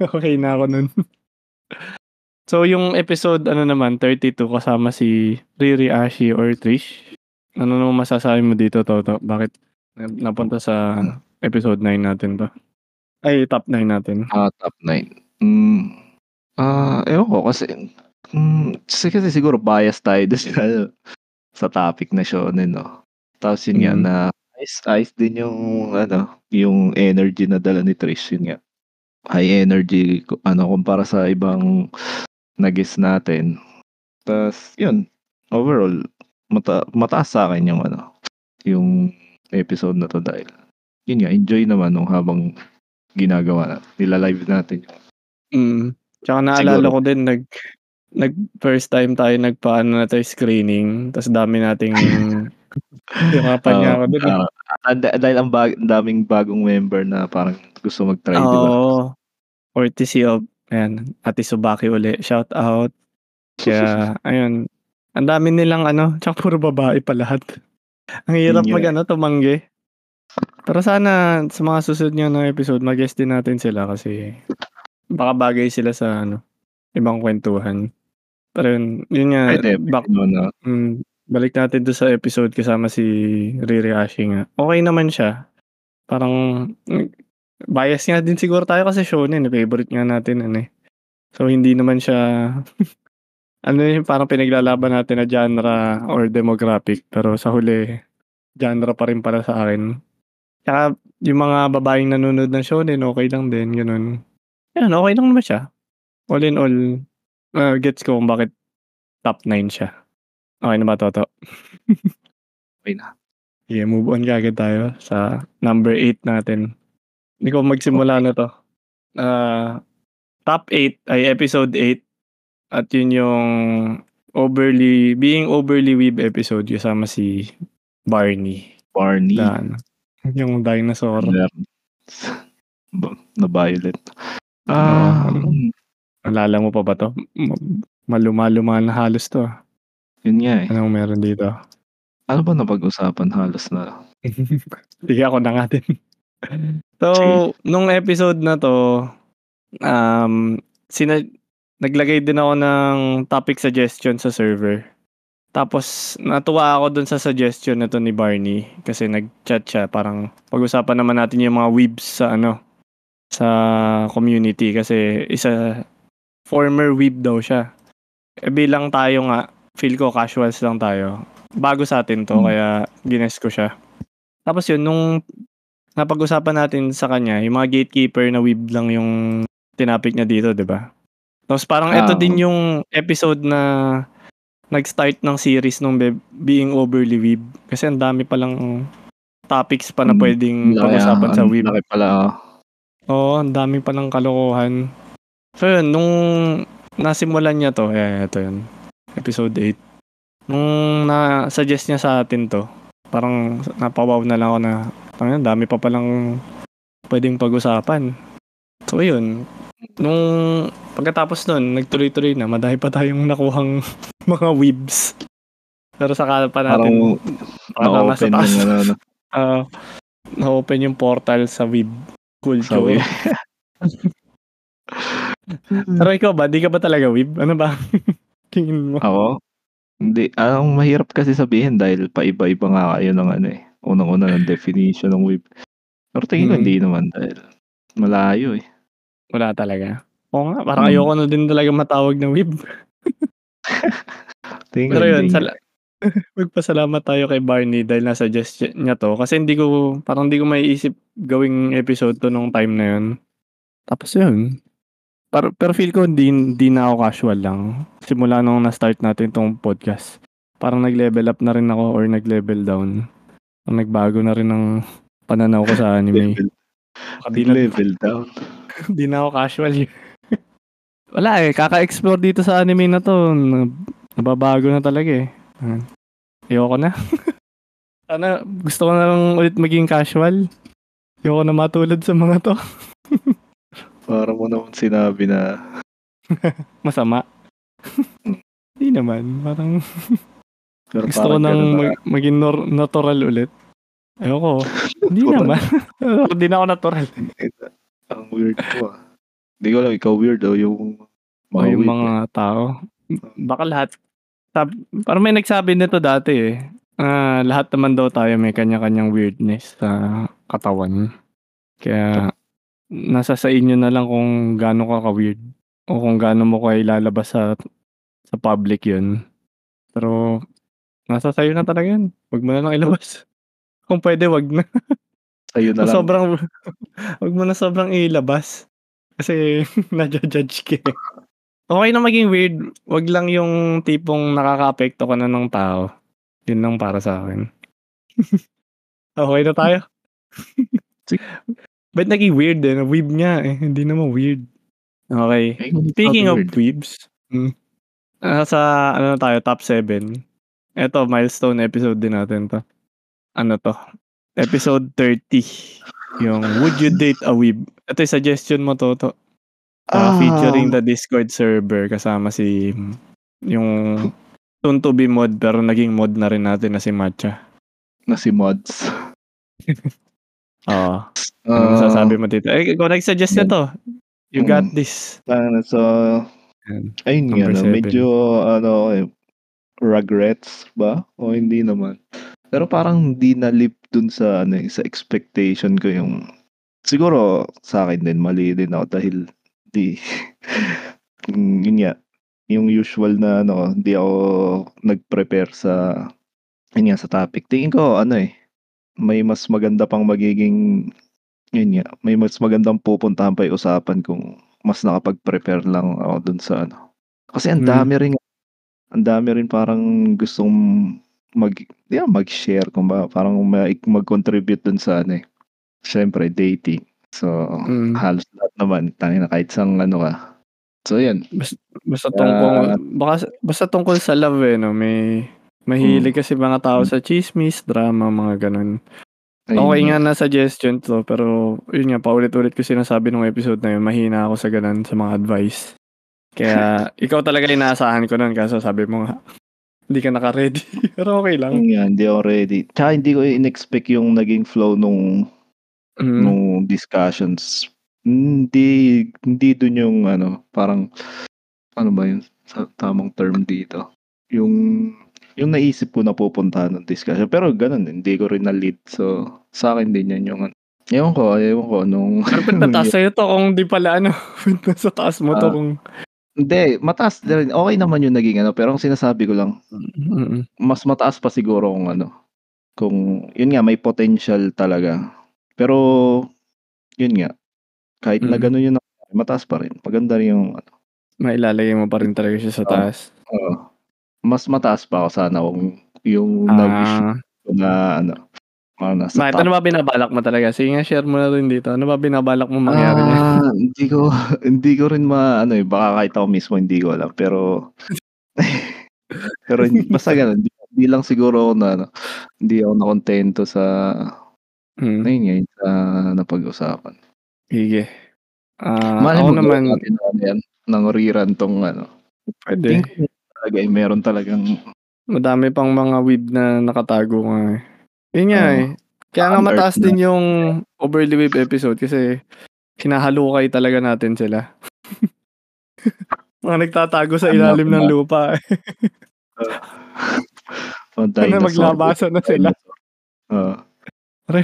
okay na ako nun. so yung episode ano naman, 32 kasama si Riri, Ashi, or Trish. Ano naman masasabi mo dito, Toto? Bakit napunta sa episode 9 natin to? Ay, top 9 natin. Ah, top 9. Mm, ah, ewan ko kasi, mm, kasi, kasi siguro bias tayo sa, sa topic na shonen, no? Tapos yun nga Mm. na, ayos, ayos din yung, ano, yung energy na dala ni Trish, yun nga. High energy, ano, kumpara sa ibang nagis natin. Tapos, yun, overall, mata, mataas sa akin yung, ano, yung episode na to dahil, yun nga, enjoy naman nung habang ginagawa na, nila live natin. Mm. Tsaka naalala Siguro. ko din, nag, nag first time tayo nagpaano na tayo screening, tapos dami nating hirapan niya ako dun. eh. Ah, ah, dah- dahil ang bag, daming bagong member na parang gusto mag-try, di ba? Oo. Courtesy of, ayan, Ate Subaki uli. Shout out. Kaya, ayun. Ang dami nilang ano, tsaka puro babae pa lahat. Ang hirap mag ano, tumanggi. Pero sana sa mga susunod nyo na episode, mag-guest din natin sila kasi baka bagay sila sa ano, ibang kwentuhan. Pero yun, yun nga, Pwede, back, mo na. mm, balik natin doon sa episode kasama si Riri Ashi nga. Okay naman siya. Parang, mm, bias nga din siguro tayo kasi shonen, eh. favorite nga natin ano eh. So hindi naman siya ano yung parang pinaglalaban natin na genre or demographic pero sa huli genre pa rin para sa akin. Tsaka yung mga babaeng nanonood ng shonen okay lang din ganun. Yan, okay lang naman siya. All in all, ah, gets ko kung bakit top 9 siya. Okay na ba, Toto? Okay na. Yeah, move on kagad tayo sa number 8 natin. Hindi ko magsimula na to. Ah, top 8 ay episode 8 at yun yung overly being overly weeb episode kasama si Barney Barney. na ano, yung dinosaur. Na, na violet. Ah, Oo. Alala mo pa ba to? Maluma-luma na halos to. ah. yun nga eh. Anong meron dito? Ano ba napag-usapan halos na? Sige ako na nga din. so, nung episode na to, um, sina naglagay din ako ng topic suggestion sa server. Tapos, natuwa ako dun sa suggestion na to ni Barney. Kasi nag-chat siya. Parang, pag-usapan naman natin yung mga weebs sa ano, sa community. Kasi, isa, former weeb daw siya. Eh, bilang tayo nga, feel ko casuals lang tayo. Bago sa atin to, Hmm. kaya gines ko siya. Tapos yun, nung napag-usapan natin sa kanya, yung mga gatekeeper na weeb lang yung tinapik niya dito, di ba? Tapos parang ito Ah. din yung episode na nag-start ng series nung Be- Being Overly Weeb. Kasi ang dami palang topics pa na Mm, pwedeng pag-usapan sa weeb. Laki pala. ah. Oo, ang dami palang kalokohan. So yun, nung nasimulan niya to, eh, ito yun, episode 8. Nung na-suggest niya sa atin to, parang napawaw na lang ako na, ang dami pa palang pwedeng pag-usapan. So yun, nung pagkatapos nun, nagtuloy-tuloy na, madami pa tayong nakuhang mga weebs. Pero saka pa Parang natin, parang na-open taas, yung ano, ano, ah, na-open yung portal sa weeb sa culture. web. Pero ikaw ba, di ka ba talaga weeb? Ano ba? Tingin mo? Ako? Hindi. Ang mahirap kasi sabihin dahil paiba-iba nga kayo ng ano eh. Unang-una ng definition ng web. Pero tingin ko Mm. hindi naman dahil malayo eh. Wala talaga. Oo nga, parang Mm. ayoko na din talaga matawag na weeb. Tingin Pero yun, hindi sa, nga. Magpasalamat tayo kay Barney dahil na-suggest niya 'to kasi hindi ko parang hindi ko maiisip gawing episode 'to nung time na yun. Tapos yun, pero pero feel ko hindi hindi na ako casual lang. Simula nung na-start natin 'tong podcast, parang nag-level up na rin ako or nag-level down. Nagbago na rin ang pananaw ko sa anime. Level di na level down. di na ako casual. Wala eh, kaka-explore dito sa anime na 'to, na nababago na talaga eh. Ayoko na. Sana gusto ko na lang ulit maging casual. Ayoko na matulad sa mga 'to. Para mo naman sinabi na Masama. Hindi naman, parang pero gusto ko nang mag- maging nor- natural ulit. Ayoko. Hindi naman. Hindi na ako natural. Ang weird mo ah. Hindi ko alam, ikaw weird o yung O mga yung mga tao. Baka lahat. Sab parang may nagsabi nito dati eh. Ah, lahat naman daw tayo may kanya-kanyang weirdness sa katawan. Kaya nasa sa inyo na lang kung gaano ka ka-weird o kung gaano mo ka ilalabas sa sa public 'yun. Pero nasa sa'yo na talaga 'yan. Wag mo na lang ilabas. Kung pwede wag na. Sa'yo na lang. sobrang wag mo na sobrang ilabas. Kasi nadja-judge ka eh. Okey na maging weird, wag lang yung tipong nakakaapekto ka na ng tao. Yun lang para sa'kin. Okey na tayo? Ba't naging weird eh, weeb nga eh, hindi naman weird. Kung speaking of weird. weebs, hmm, nasa ano na tayo, top 7. Eto milestone episode din natin 'to. Ano 'to, episode 30, yung Would You Date a Weeb? Ito yung suggestion mo, Toto. Ah, featuring the Discord server kasama si yung soon to be mod pero naging mod na rin natin na si Matcha. na si Mods. Oo. Ano Ah, masasabi mo dito? Eh, ikaw nag-suggest na to. You got Mm. this. ano, so, ayun nga, Number no, seven. medyo, ano, eh, regrets ba? O hindi naman. Pero parang hindi na-lip dun sa, ano, eh, sa expectation ko yung, siguro, sa akin din, mali din ako dahil, di, yun nga, yung usual na, ano, hindi ako nag-prepare sa, yun nga, sa topic. Tingin ko, ano eh, may mas maganda pang magiging, yun nga, may mas magandang pupuntahan pa yung usapan kung mas nakapag-prepare lang ako dun sa ano. Kasi ang Hmm. dami rin, ang dami rin parang gustong mag, yeah, mag-share kung ba, parang mag- mag-contribute dun sa ano eh. Siyempre, dating. So, Mm. halos lahat naman, tangin na kahit sang ano ka. So, yan. Basta tungkol Ah. baka basta tungkol sa love eh, no? May mahilig kasi mga tao sa chismis, drama, mga ganun. Okay nga. na suggestion to, pero yun nga, paulit-ulit ko sinasabi nung episode na yun, mahina ako sa ganun, sa mga advice. Kaya, ikaw talaga inaasahan ko nun, kaso sabi mo nga, hindi ka naka-ready. pero okay lang. Nga, hindi ako ready. Tsaka hindi ko in-expect yung naging flow nung Mm. nung discussions. Hindi hindi dun yung ano, parang ano ba yun sa tamang term dito. Yung yung naisip ko na pupuntahan ng discussion. Pero ganun, hindi ko rin na-lead. So, sa akin din yan yung ano. Ewan ko, ewan ko nung... Pero ba't mataas sa'yo to kung di pala ano, nasa taas mo to Ah. kung... Hindi, mataas din. Okay naman yung naging ano. Pero ang sinasabi ko lang, Mm. mas mataas pa siguro kung ano. Kung, yun nga, may potential talaga. Pero, yun nga, kahit na Mm. ganun yun, mataas pa rin. Maganda rin yung, ano, Mailalagay mo pa rin talaga siya sa Oo. taas. oo. Mas mataas pa ako sana kung yung Ah, ko na, ano, mga nasa bakit? top. Ano ba binabalak mo talaga? Sige nga, share mo na rin dito. Ano ba binabalak mo mangyari niya? Ah, hindi ko, hindi ko rin ma, ano eh, baka kahit ako mismo hindi ko alam, pero, pero hindi- basta ganun, hindi, hindi lang siguro ako na, ano, hindi ako nakontento sa, Hmm. ayun nga, sa napag-usapan. Sige. Ah, Malay ako naman, natin ano yan, ng rerun tong ano. pwede. Talaga eh, meron talagang, Madami pang mga weeb na nakatago nga eh. Yun nga Oo. eh. Kaya nga mataas na. din yung overly weeb episode kasi hinahalukay talaga natin sila. mga nagtatago sa Ano, ilalim ng ano? lupa. eh. Sana dinosaur. maglabasan na sila. Oo.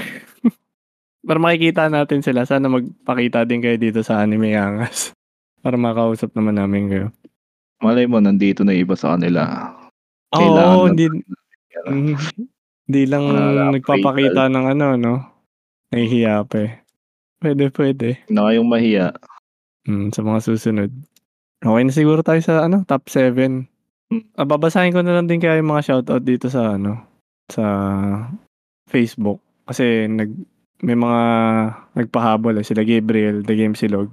Para makikita natin sila, sana magpakita din kayo dito sa Anime Angas. Para makausap naman namin kayo. Malay mo, nandito na iba sa kanila. Oo, Kailangan hindi. Mhm. Hindi lang Mga nagpapakita ng ano 'no, nahihiya pa, eh. Puwede. Huwag na kayong mahiya. Hmm, sa mga susunod. Okey na siguro tayo sa ano, top 7. Hmm. Ah, babasahin ko na lang din kaya yung mga shoutout dito sa ano, sa Facebook. Kasi nag may mga nagpahabol, eh, sila Gabriel, The Game Silog,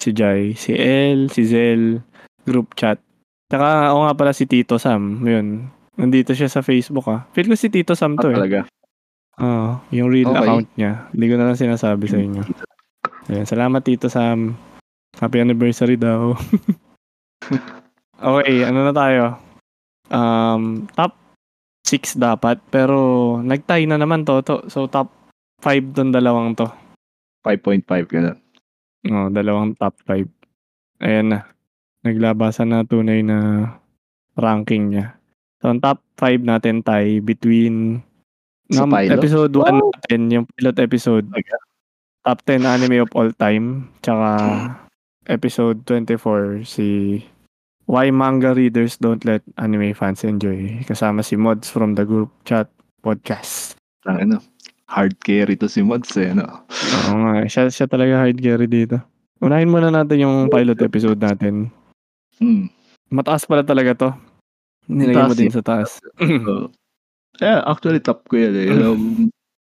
si Jai, si El, si Zel, group chat. Tsaka ako nga pala si Tito Sam, yun. Nandito siya sa Facebook, ah. Feel ko si Tito Sam Ah, 'to, eh. talaga? Oo, yung real Okey. account niya. Hindi ko na lang sinasabi sa inyo. Ayan, salamat Tito Sam. Happy anniversary daw. Okey, ano na tayo? Um, top 6 dapat, pero nag-tie na naman 'to 'to. So top 5 tong dalawang 'to. 5.5 gano'n. Oo, dalawang top 5. Ayan na. Naglabasan na tunay na ranking niya. So ang top 5 natin tie between Sa num pilot? episode 1 Wow! natin, yung pilot episode. Top 10 anime of all time, tsaka episode 24 si Why Manga Readers Don't Let Anime Fans Enjoy. Kasama si Mods from the group chat podcast. Ano, hard carry to si Mods, eh, 'no? Oo nga, siya siya talaga hard carry dito. Unahin muna natin yung pilot episode natin. Hmm. Mataas pala talaga 'to. Nilagay mo din yun. sa taas. Yeah, actually top ko yan, eh. Yun ang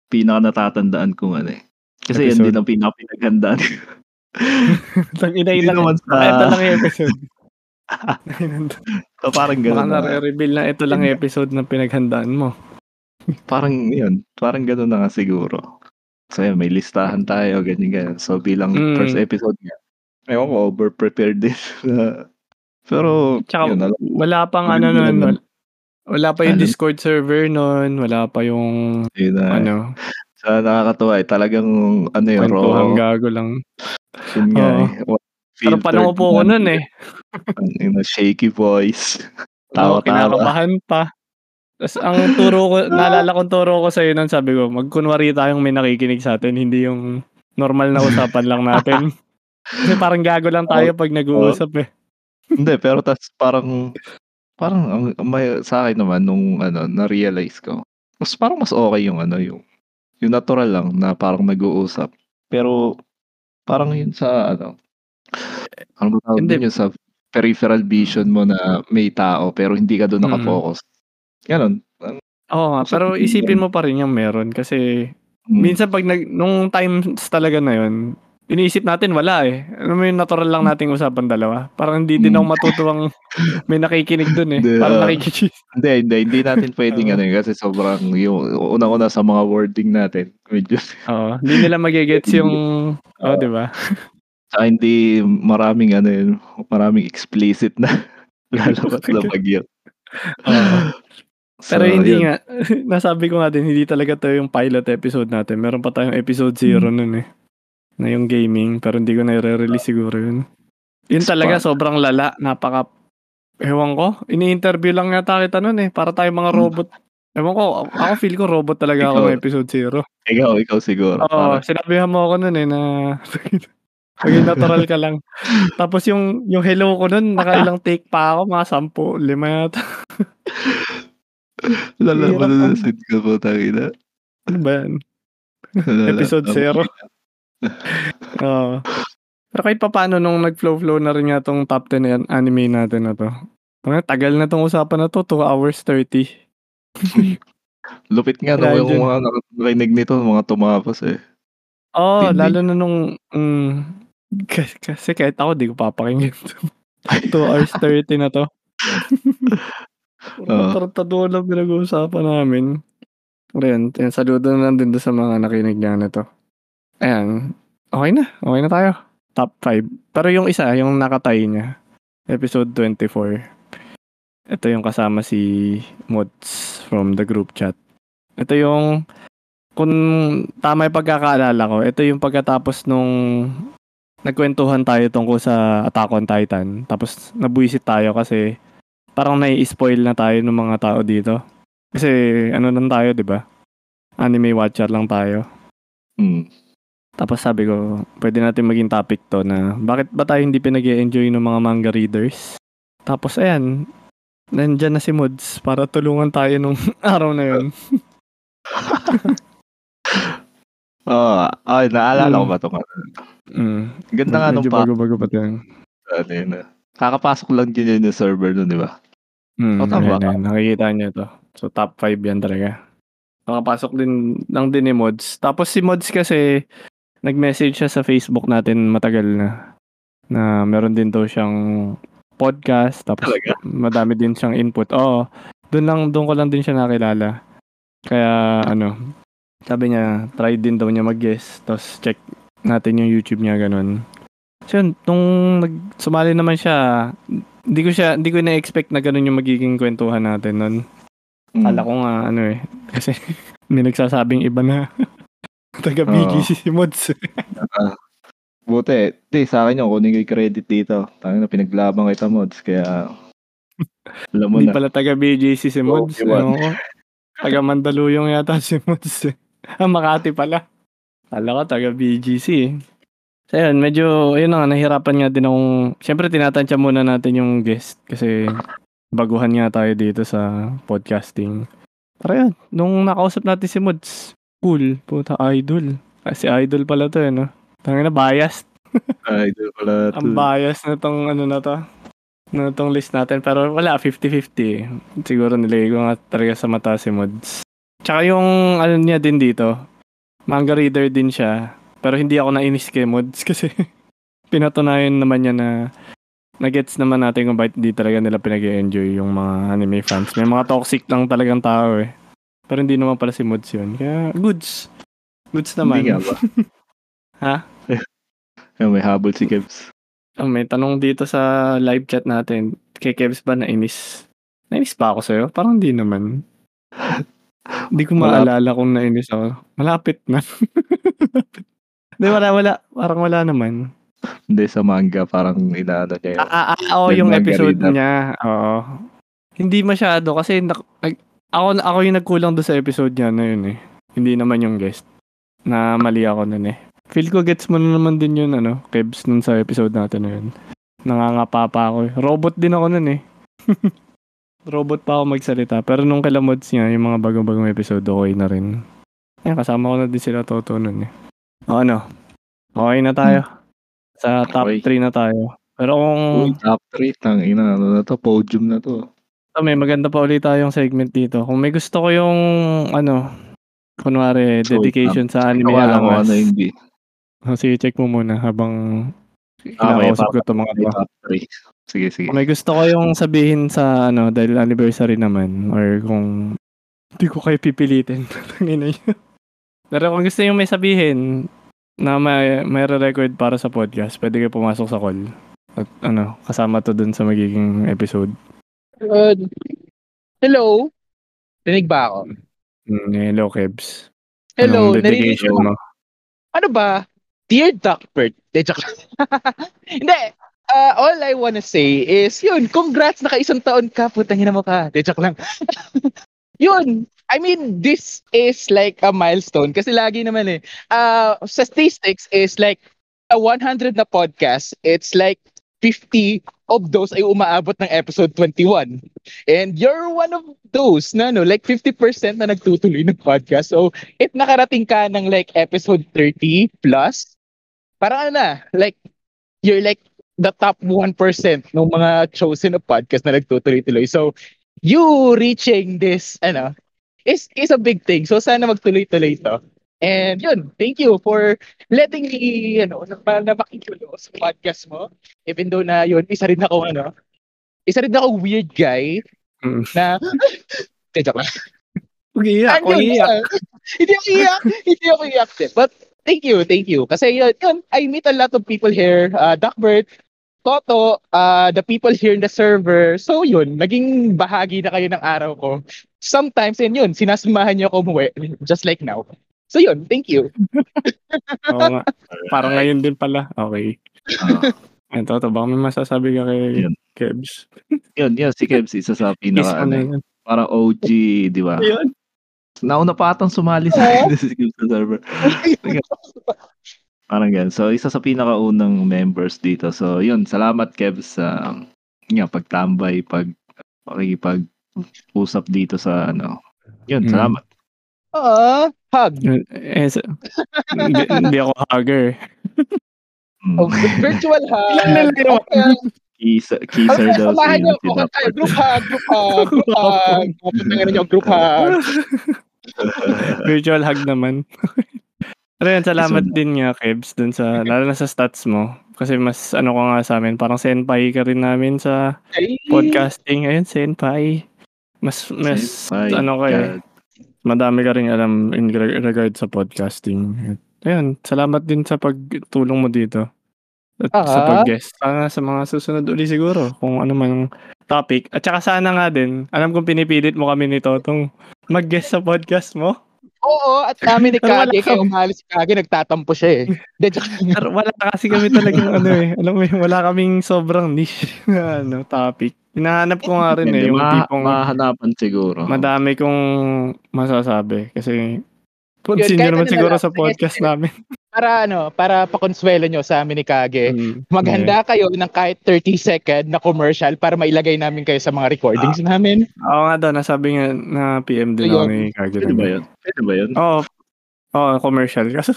pinaka-natatandaan kong ano, eh. Kasi yan Episode. din ang pinaka-pinaghandaan ko. Tangina Hindi ilan naman baka sa ito lang yung episode. So, parang Baka gano'n na nare-reveal na ito lang yung episode na pinaghandaan mo. parang yun, parang gano'n na nga siguro. So, yan, may listahan tayo, ganyan-ganyan. So, bilang Mm. first episode nga, ewan ko, over-prepared din. Pero, Tsaka yun, alam wala pang ano nun, naman. wal wala pa yung Ano? Discord server nun, wala pa yung Yun na. ano, Sa nakakatuwa, eh, talagang ano yun, raw. gago lang. Yun nga, Oo. eh. Pero filtered panangupo ko nun, eh. Ang ina, shaky voice. Tawa-tawa. kinakabahan pa. Tas ang turo ko naalala kong turo ko sa'yo nun sabi ko, "Magkunwari tayong may nakikinig sa'tin, hindi yung normal na usapan lang natin." Kasi parang gago lang tayo 'pag nag-uusap, eh. Hindi, pero tas parang parang ang may sa'kin naman nung ano, na-realize ko, mas parang mas okey yung ano, yung yung natural lang na parang nag-uusap. Pero parang yun sa ano, ano ba tawag Hindi. yung sa peripheral vision mo na may tao pero hindi ka dun Mm. naka-focus. Gano'n. Oo nga, pero isipin mo pa rin yung meron kasi hmm, minsan 'pag nag nung times talaga na yun, iniisip natin wala, eh. Alam mo yung natural lang nating usapan dalawa. Parang hindi din Hmm. ako matutuwang may nakikinig dun, eh. Hindi, Parang oo. nakiki Hindi, hindi, hindi natin puwedeng Oo. ano, kasi sobrang yung unang-una sa mga wording natin, medyo Oo, hindi nila mage-gets yung oh, 'di ba? Tsaka hindi maraming ano yun, maraming explicit na lalabas na bagyo. Oo. So, Pero hindi yun. nga, nasabi ko nga din, hindi talaga 'to yung pilot episode natin. Meron pa tayong episode 0 Hmm. nun, eh. Na yung gaming, pero hindi ko na i-re-release siguro yun. Yun talaga sobrang lala, napaka ewan ko, ini-interview lang yata kita nun, eh, para tayong mga Hmm. robot. Ewan ko, ako feel ko robot talaga ako Ikaw. ng episode 0. Ikaw, ikaw siguro. Oo, Parang, sinabihan mo ako nun, eh, na maging natural ka lang. Tapos yung yung hello ko nun, nakailang take pa ako, mga 10, 5 yata. lala, Hirap ang malalasid ka po, tangina. ano ba yan? Lala, Episode tama. 0. Oo. Pero kahit papaano nung nag-flow-flow na rin nga tong top 10 an- anime natin na to. Ang tagal na tong usapan na to, 2 hours 30. Lupit nga no, yung mga nakikinig nito, mga tumapos eh. Oo, Tindi. lalo na nung, mm, kasi, kasi kahit ako di ko papakinggan. 2 hours 30 na to. Oo. Tartado lang pinag-uusapan namin. Ayan, ayan, saludo na lang din sa mga nakinig niya na to. Ayan, okay na, okay na tayo. Top 5. Pero yung isa, yung nakatay niya, episode 24. Ito yung kasama si Mods from the group chat. Ito yung, kung tama yung pagkakaalala ko, ito yung pagkatapos nung nagkwentuhan tayo tungkol sa Attack on Titan. Tapos nabuisit tayo kasi parang nai-spoil na tayo ng mga tao dito. Kasi ano lang tayo, 'di ba? Anime watcher lang tayo. Hmm. Tapos sabi ko, pwede natin maging topic to na bakit ba tayo hindi pinag enjoy ng mga manga readers? Tapos ayan, nandyan na si Mods para tulungan tayo nung araw na yun. Oo, ay naalala ko Mm. ba 'tong ano, Mm. ganda nga nung pa bago-bago pa tayo. ano yun, kakapasok lang din yun yung server nun, 'di ba? Mm, Oh, tama. ayan, ayan, nakikita niyo to. So top 5 yan talaga. Nakapasok din lang din ni Mods. Tapos si Mods kasi nag-message siya sa Facebook natin matagal na na meron din daw siyang podcast tapos Talaga? madami din siyang input. Oo. Doon lang doon ko lang din siya nakilala. Kaya ano, sabi niya try din daw niya mag-guest tapos check natin yung YouTube niya ganun. So yun, nung nag, sumali naman siya, hindi ko siya hindi ko na-expect na ganun yung magiging kwentuhan natin nun. Mm. Kala ko nga ano eh kasi may nagsasabing iba na taga. BGC si Mods. Buti, di sa akin yun, kunin ko yung credit dito. Tangina pinaglaban kita mods, kaya alam mo Hindi na. pala taga BGC si Mods. Ewan ko. Taga Mandaluyong yata si Mods. eh. Ah, Makati pala. Kala ko taga BGC eh. So yun, medyo, ayun na nga, nahirapan nga din akong, syempre tinatansya muna natin yung guest kasi baguhan nga tayo dito sa podcasting. Pero yun, nung nakausap natin si Mods, cool, puta, idol. Kasi idol pala to eh, no? Tangina, biased. Doon pala. Ang to. bias na tong ano na to. Na tong list natin. Pero wala, 50-50 eh. Siguro nilagay ko nga talaga sa mata si Mods. Tsaka yung ano niya din dito. Manga reader din siya. Pero hindi ako nainis kay Mods kasi pinatunayan naman niya na nagets naman natin kung bakit hindi talaga nila pinag enjoy yung mga anime fans. May mga toxic lang talagang tao eh. Pero hindi naman pala si Mods yun. Kaya goods. Goods naman. Hindi nga ba? Ha? Ayun, may habol si Kebs. Oh, may tanong dito sa live chat natin. Kay Kevs ba nainis? Nainis pa ako sa'yo? Parang hindi naman. Hindi ko Malapit. maalala kung nainis ako. Malapit na. Hindi, wala, wala. Parang wala naman. Hindi sa manga, parang inaano niya yun. Ah, ah, ah, oo, Nag- yung episode niya. Oo. Hindi masyado kasi nag- ako, ako yung nagkulang doon sa episode niya na yun eh. Hindi naman yung guest. Na mali ako nun eh. Feel ko gets mo na naman din yun ano, Kebs nun sa episode natin na yun. Nangangapa pa ako eh. Robot din ako nun eh. Robot pa ako magsalita. Pero nung kila mods niya, yung mga bagong-bagong episode, okay na rin. Ayan, kasama ko na din sila Toto nun eh. O ano? Okay na tayo. Sa top Okay. 3 na tayo. Pero kung Uy, top 3, tang ina, ano na to, podium na to. Ah, may maganda pa ulit tayong segment dito. Kung may gusto ko yung ano, kunwari So, dedication sa anime Wala angas. ano hindi. Oh, sige, check mo muna habang Ah, may ko itong mga to. top 3. Sige, sige. Kung may gusto ko yung sabihin sa ano, dahil anniversary naman, or kung hindi ko kayo pipilitin. Niyo. Pero kung gusto yung may sabihin na may, may record para sa podcast, pwede kayo pumasok sa call. At ano, kasama to dun sa magiging episode. Good. Hello? Rinig ba ako? Mm, hello, Kebs. Hello, narinig mo? Ano ba? Dear Duckbird. De, joke. Hindi. Uh, all I wanna say is, yun, congrats, naka-isang taon ka, putang ina mo ka. De, joke lang. yun, I mean, this is like a milestone kasi lagi naman eh. Uh, statistics is like a 100 na podcast, it's like 50 of those ay umaabot ng episode 21. And you're one of those na no, like 50% na nagtutuloy ng podcast. So, if nakarating ka ng like episode 30 plus, parang ano na, like, you're like the top 1% ng mga chosen na podcast na nagtutuloy-tuloy. So, you reaching this, ano, is, is a big thing. So, sana magtuloy-tuloy to. And yun, thank you for letting me, ano, na makikulo sa podcast mo. Even though na yun, isa rin ako, ano, isa rin ako weird guy Mm. na, Eh, joke lang. Andun, ugiiyak. ah. hindi ako iyak. hindi ako iyak. din. But thank you, thank you. Kasi yun, yun I meet a lot of people here. Uh, Duckbird, Toto, uh, the people here in the server. So yun, naging bahagi na kayo ng araw ko. Sometimes, yun yun, sinasamahan niyo ako umuwi. Just like now. So yun, thank you. Oo nga. Parang ngayon din pala. Okay. Ah, Ayun, Toto, baka may masasabi ka kay Yun. Kebs. yun, yun, si Kebs, isa sa pinaka, ano, yun. parang OG, di ba? Ayun. Nauna pa atang sumali sa akin si Kebs sa server. Parang ganun. So, isa sa pinakaunang members dito. So, yun, salamat Kebs sa, um, nga, pagtambay, pag pakikipag-usap dito sa ano. Yun, Mm. salamat. Ah, hug. Eh, sa- hindi, hindi ako hugger. Mm. Oh, virtual hug. Ilan na lang yun? Okay. Kisser, kisser Okay, daw samahan niyo ako. Dapper. group hug, group hug, group hug. Papunta niyo group hug. Virtual hug naman. Pero yan, salamat So- din nga, Kebs, dun sa, lalo na sa stats mo. Kasi mas, ano ko nga sa amin, parang senpai ka rin namin sa Ay, podcasting. Ayun, senpai. Mas, mas, Senpai, ano ka eh. God. Madami ka rin alam in re- regard sa podcasting. Ayun, salamat din sa pagtulong mo dito. At sa Ah. pag-guest. Sana sa mga susunod uli siguro kung ano man topic. At saka sana nga din, alam kong pinipilit mo kami ni Totong mag-guest sa podcast mo. Oo, at namin ni Kage, kaya umalis si Kage, nagtatampo siya eh. Pero wala kasi kami talagang ano eh. Alam mo yun, wala kaming sobrang niche na ano, topic. Hinahanap ko nga rin eh. Yung ma- tipong mahanapan siguro. madami kong masasabi. Kasi Pansin Yun, nyo kahit naman ano na siguro sa podcast sige. namin. Para ano, para pakonsuelo nyo sa amin ni Kage. Mm. Maghanda kayo ng kahit 30 second na commercial para mailagay namin kayo sa mga recordings namin. Oo nga daw, nasabi nga na PM din Ayun. ni Kage. Pwede ba yun? Pwede ba yun? Oo. Oo, commercial. Kaso,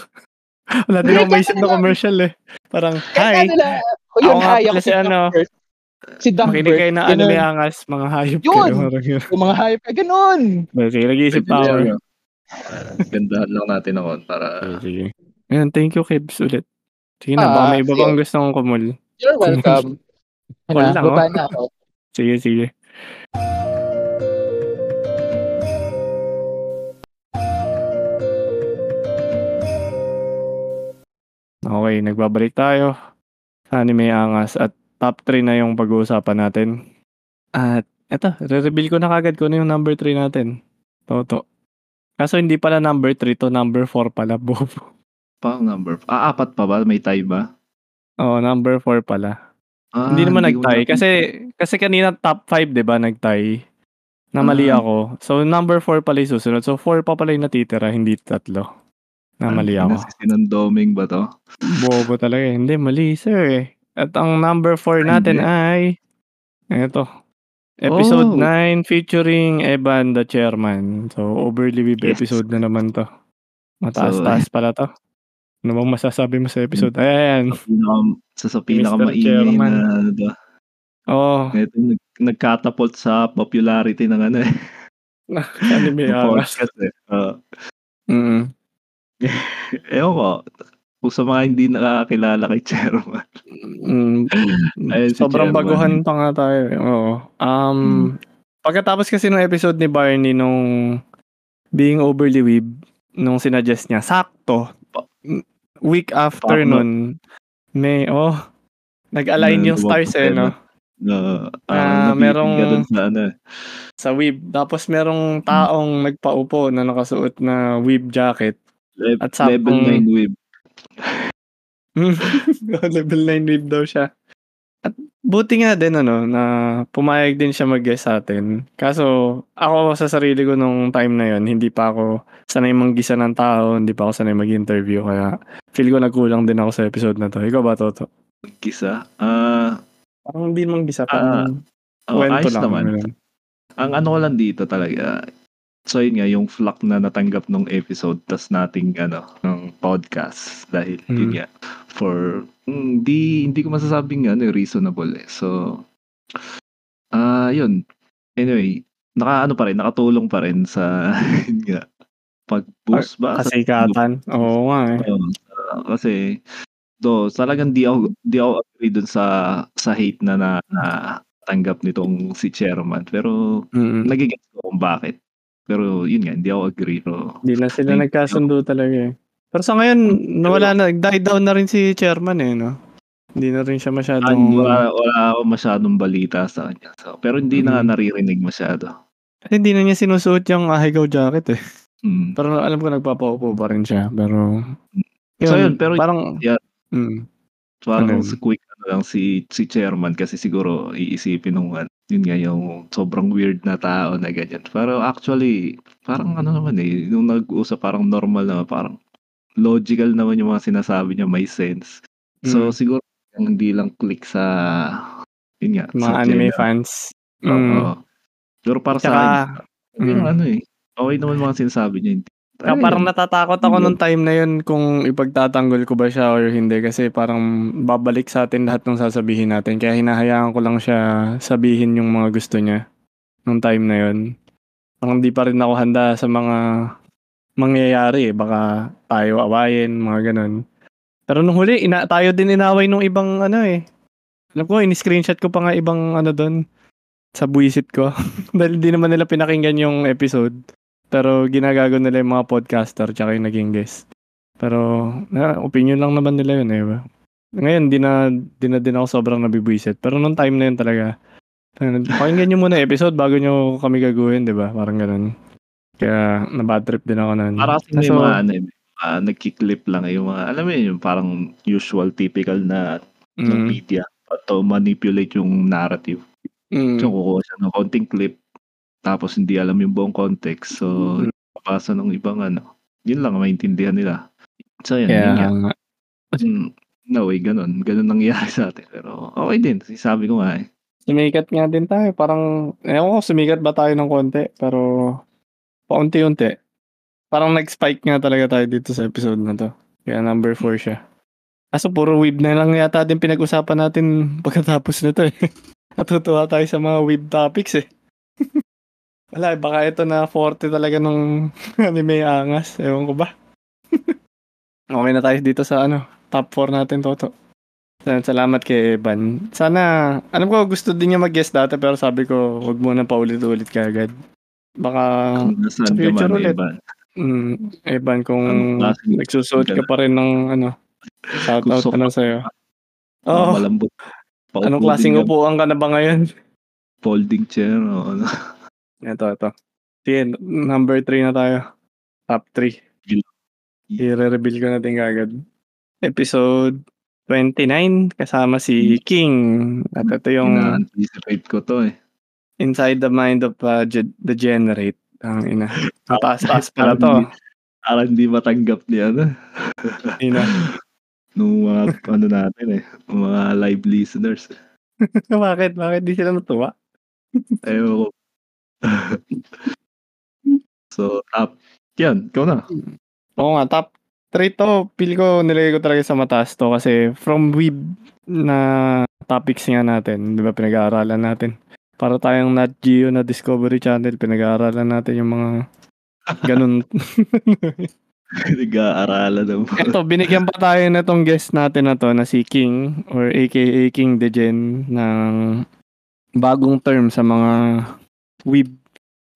wala din ako maisip na commercial eh. Parang, hi, o yun, Ako nga hi, ako si ano. Si makinig Duckbird. kayo na anime angas, mga hayop Yun! kayo. Yun. Yung mga hype, ganun. Sige, nag-iisip pa ako. yun? Gandahan lang natin ako para sige. Ayan, thank you, Kibs, ulit. Sige na, baka Ah, may iba pang gusto kong kumul. You're welcome. Wala Ano, lang, oh. na ako. Sige, sige. Okay, nagbabalik tayo sa anime angas at top 3 na yung pag-uusapan natin. At eto, re-reveal ko na kagad kung ano yung number 3 natin. Toto. Kaso hindi pala number 3 to, number 4 pala, bobo. Pang number. Ah, apat pa ba? May tie ba? Oo, number 4 pala. Ah, hindi naman ko nag-tie. na- Kasi, kasi kanina top 5, di ba, nag-tie. Na mali Ah. ako. So, number 4 pala yung susunod. So, 4 pa pala yung natitira, hindi tatlo. Na mali Ah, ako. Si sinundoming ba to? Bobo talaga eh. Hindi, mali, sir eh. At ang number 4 natin Hindi. ay, eto, episode Oh. 9 featuring Evan the Chairman. So, overly weeb Yes. episode na naman to. Mataas-taas pala to. Ano bang masasabi mo sa Hmm. episode? Ayan. Pinaka, sa sa pinaka Mr. maingay Chairman. na ano to. Oh, Ito, nag, nagkatapult sa popularity ng ano eh. anime angas. podcast eh. Uh, Mm. ewan ko. Kung sa mga hindi nakakilala kay Chairman. Mm, Ayun si sobrang Chairman. baguhan pa nga tayo. eh. Oo. Um, Mm. Pagkatapos kasi ng episode ni Barney nung being overly weeb, nung sinuggest niya, sakto. Week after Pakno. nun, may, oh, nag-align Na yung stars eh, no? Na, uh, merong- merong sa ano. Sa weeb. Tapos merong taong nagpaupo na nakasuot na weeb jacket. Le- At saktong- level 9 web. Level 9 weeb daw siya. Buti nga din ano, na pumayag din siya mag-guest sa atin. Kaso, ako sa sarili ko nung time na yon hindi pa ako sanay manggisa ng tao, hindi pa ako sanay mag-interview. Kaya feel ko nagkulang din ako sa episode na to. Ikaw ba, Toto? Kisa. Ah, Parang hindi manggisa, parang oh, kwento ayos lang. naman. Ang ano ko lang dito talaga, so yun nga, yung flock na natanggap nung episode, tas nating ano, ng podcast. Dahil yun Mm. nga, for, mm, di, hindi ko masasabing ano, reasonable eh. So, ah yun. Anyway, naka ano pa rin, nakatulong pa rin sa, yun nga, pag-boost ba? Kasikatan. Oo nga eh. Ayun, ah, kasi do talagang di ako di ako agree dun sa sa hate na na, na tanggap nitong si chairman pero Mm. nagigets ko kung bakit pero yun nga hindi ako agree pero Hindi na sila Thank nagkasundo talaga eh. Pero sa ngayon, nawala na, die down na rin si chairman eh, no? Hindi na rin siya masyadong... wala, wala ako masyadong balita sa kanya so, pero hindi na Mm. naririnig masyado Kasi hindi na niya sinusuot yung ahigaw jacket eh. mm. Pero alam ko nagpapaupo pa rin siya. Pero... So, yun, pero- Parang... yeah. Mm, parang Ano? quick ano lang si si chairman kasi siguro iisipin nung ano, yun nga yung sobrang weird na tao na ganyan pero actually parang ano naman eh nung nag-usap parang normal na parang logical naman yung mga sinasabi niya may sense so Mm. siguro hindi lang click sa yun nga mga sa anime Jenna. fans. Oo. Mm. Pero para sa Tsaka, akin, yung mm. ano eh. Okay naman mga sinasabi niya. Hindi. Kaya parang natatakot ako nung time na yun kung ipagtatanggol ko ba siya or hindi kasi parang babalik sa atin lahat ng sasabihin natin. Kaya hinahayaan ko lang siya sabihin yung mga gusto niya nung time na yun. Parang di pa rin ako handa sa mga mangyayari eh. Baka tayo awayin, mga ganun. Pero nung huli, ina tayo din inaway nung ibang ano eh. Alam ko, in-screenshot ko pa nga ibang ano doon sa buwisit ko. Dahil di naman nila pinakinggan yung episode. Pero ginagago nila yung mga podcaster tsaka yung naging guest. Pero na, opinion lang naman nila yun eh. ba? Ngayon, di na, di na din ako sobrang nabibwisit. Pero nung time na yun talaga, pakinggan nyo muna episode bago nyo kami gaguhin, di ba? Parang ganun. Kaya na-bad trip din ako nun. Para kasi may So, mga ano eh, uh, nagkiklip lang eh, yung mga, alam mo yun, yung parang usual, typical na mm, media to manipulate yung narrative. mm, So, kukuha siya ng konting clip, tapos hindi alam yung buong context. So, Mm. papasa ng ibang ano. Yun lang, ang maintindihan nila. So, yun, kaya yun nga. Mm, No way, ganun. Ganun nangyayari sa atin. Pero, okay din. Sabi ko nga eh. Sumikat nga din tayo. Parang, ewan ko, sumikat ba tayo ng konti? Pero, paunti-unti. Parang nag-spike nga talaga tayo dito sa episode na to. Kaya number 4 siya. Kaso puro weeb na lang yata din pinag-usapan natin pagkatapos nito eh. Natutuwa tayo sa mga weeb topics eh. Wala, baka ito na 40 talaga nung anime angas. Ewan ko ba. okay na tayo dito sa ano, top 4 natin, Toto. Sal- Salamat kay Evan. Sana, alam ko gusto din niya mag-guest dati pero sabi ko, wag muna paulit-ulit kagad. Baka, Kung nasaan sa ka future man, ulit. mm, Evan, kung nagsusuot ka pa rin ng ano, shout out Gusto na sa'yo. Oh, malambot. anong klaseng upuan ka na ba ngayon? Folding chair. O, ano. Ito, ito. Sige, number 3 na tayo. Top 3. Gil- I-reveal ko natin kagad. Episode 29, kasama si King. At ito yung Ina-anticipate ko to eh. Inside the Mind of uh, Ge- the Generate. Ang ina. Mataas-taas pala to. Parang hindi matanggap ni ano. Ina. Nung mga ano natin eh. Mga live listeners. Bakit? Bakit di sila natuwa? Ewan ko. so, top. Yan, ikaw na. Oo nga, top 3 to. Feel ko nilagay ko talaga sa mataas to kasi from weeb na topics nga natin, di ba pinag-aaralan natin. Para tayong Nat Geo na Discovery Channel, pinag-aaralan natin yung mga ganun. Nag-aaralan ng Ito, binigyan pa tayo na tong guest natin na to na si King or aka King Degen ng bagong term sa mga weeb.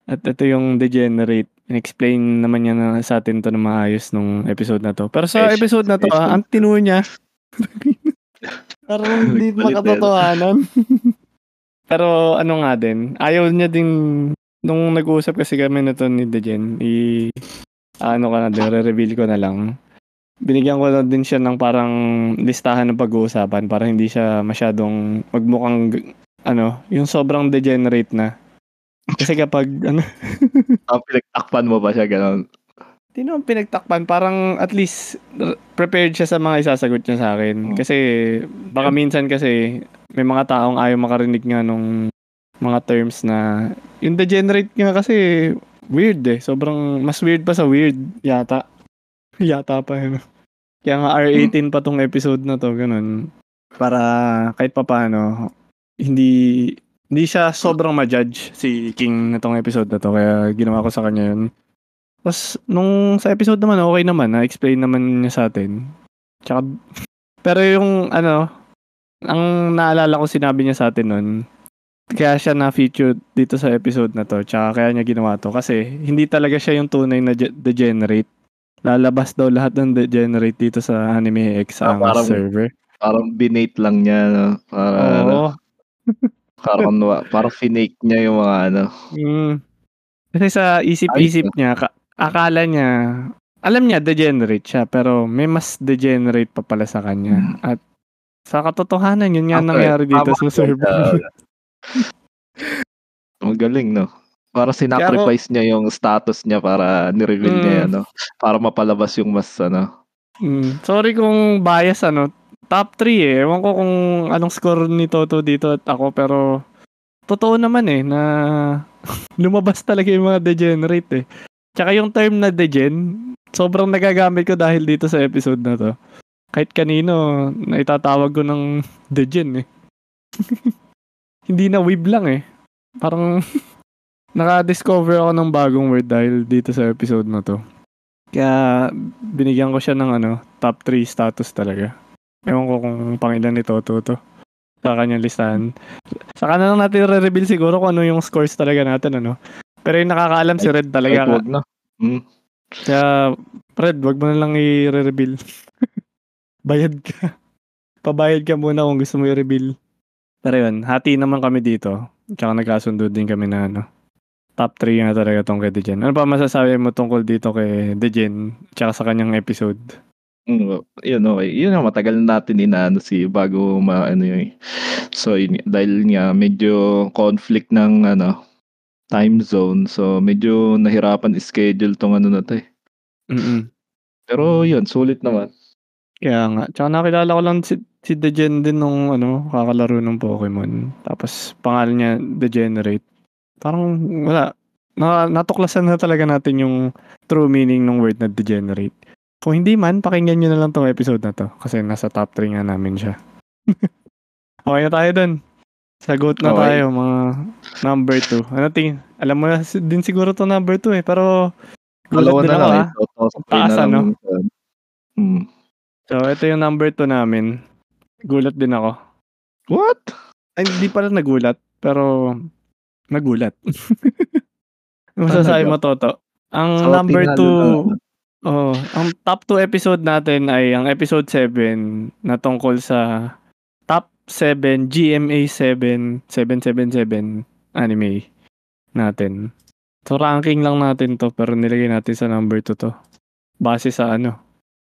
At ito yung degenerate. In-explain naman niya na sa atin to na maayos nung episode na to. Pero sa episode na to, ah, ang tinu niya. Parang hindi makatotohanan. Pero ano nga din, ayaw niya din nung nag-uusap kasi kami na to ni Degen, i ano ka na din, re-reveal ko na lang. Binigyan ko na din siya ng parang listahan ng pag-uusapan para hindi siya masyadong magmukhang ano, yung sobrang degenerate na. Kasi kapag ano, Ah, pinagtakpan mo ba siya gano'n? Hindi naman pinagtakpan. Parang at least prepared siya sa mga isasagot niya sa akin. Hmm. Kasi baka minsan kasi may mga taong ayaw makarinig nga nung mga terms na yung degenerate nga kasi weird eh. Sobrang mas weird pa sa weird yata. yata pa yun. Kaya nga R18 pa tong episode na to, ganun. Para kahit pa paano, hindi hindi siya sobrang ma-judge si King na tong episode na to. Kaya ginawa ko sa kanya yun. Tapos, nung sa episode naman, okay naman. Na-explain naman niya sa atin. Tsaka, pero yung, ano, ang naalala ko sinabi niya sa atin nun, kaya siya na-feature dito sa episode na to. Tsaka kaya niya ginawa to. Kasi, hindi talaga siya yung tunay na ge- degenerate. Lalabas daw lahat ng degenerate dito sa Anime X Ah, ang parang- server. Parang binate lang niya. No? Para, ano, Oo. parang, parang finake niya yung mga ano. Mm. Kasi sa isip-isip niya, ka- akala niya, alam niya degenerate siya, pero may mas degenerate pa pala sa kanya. At sa katotohanan, yun nga Okay, nangyari dito tama sa server. Magaling, no? Para sinacrifice niya yung status niya para ni-reveal Mm. niya yan, no? Para mapalabas yung mas, ano. Mm. Sorry kung bias, ano. Top 3 eh. Ewan ko kung anong score ni Toto dito at ako, pero totoo naman eh na lumabas talaga yung mga degenerate eh. Tsaka yung term na degen, sobrang nagagamit ko dahil dito sa episode na to. Kahit kanino, naitatawag ko ng degen eh. Hindi na weeb lang eh. Parang naka-discover ako ng bagong word dahil dito sa episode na to. Kaya binigyan ko siya ng ano, top 3 status talaga. Ewan ko kung pangilan ni Toto to sa kanyang listahan. Saka na lang natin re-reveal siguro kung ano yung scores talaga natin, ano. Pero yung nakakaalam si Red Ay, talaga. wag na. Hmm. Kaya, Red, wag mo na lang i-reveal. Bayad ka. Pabayad ka muna kung gusto mo i-reveal. Pero yun, hati naman kami dito. Tsaka nagkasundo din kami na ano. Top 3 nga talaga tong kay Dejen. Ano pa masasabi mo tungkol dito kay Dejen? Tsaka sa kanyang episode? Mm, yun okay. Yun nga matagal na natin inaano si bago ma ano yun. So yun, dahil nga medyo conflict ng ano time zone. So medyo nahirapan schedule tong ano na to eh. Mm Pero yun, sulit naman. Kaya nga. Tsaka nakilala ko lang si, si Degen din nung ano, kakalaro ng Pokemon. Tapos pangalan niya Degenerate. Parang wala. Na, natuklasan na talaga natin yung true meaning ng word na Degenerate. Kung hindi man, pakinggan nyo na lang tong episode na to. Kasi nasa top 3 nga namin siya. okay na tayo dun. Sagot na Okay. tayo, mga number 2. Ano tingin? Alam mo na din siguro to number 2 eh. Pero gulat din na ako lang ah. eh. Totos Taas, ano? Hmm. So, ito yung number 2 namin. Gulat din ako. What? Ay, hindi pala nagulat. Pero, nagulat. Masasabi mo, Toto. Ang So, number tinalo 2, oh, ang top 2 episode natin ay ang episode 7 na tungkol sa top 7 GMA 7 777 anime natin. So, ranking lang natin to pero nilagay natin sa number 2 to. Base sa ano,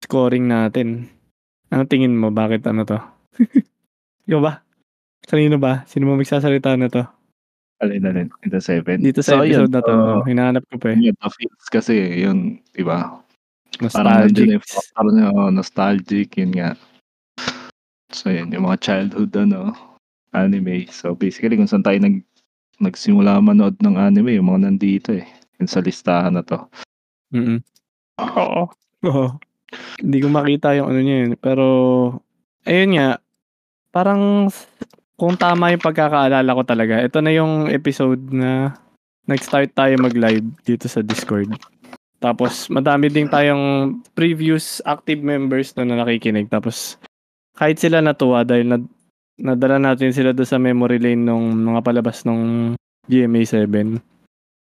scoring natin. Ano tingin mo? Bakit ano to? Ikaw ba? Kanino ba? Sino mo magsasalita na to? Alin, alin. Ito seven. Dito sa So, episode yun, na to. so, hinahanap ko pa eh. yun, the feels kasi, yun, di ba? Parang Nostalgic. yung factor na oh, nostalgic, yun nga. So yun, yung mga childhood ano, anime. So basically kung saan tayo nag, nagsimula manood ng anime, yung mga nandito eh. Yung sa listahan na to. Mm Oo. Oo. Hindi ko makita yung ano niya yun. Pero, ayun nga, parang kung tama yung pagkakaalala ko talaga, ito na yung episode na nag-start tayo mag-live dito sa Discord. Tapos, madami din tayong previous active members na, na nakikinig. Tapos, kahit sila natuwa dahil nad nadala natin sila doon sa memory lane nung mga palabas nung GMA 7.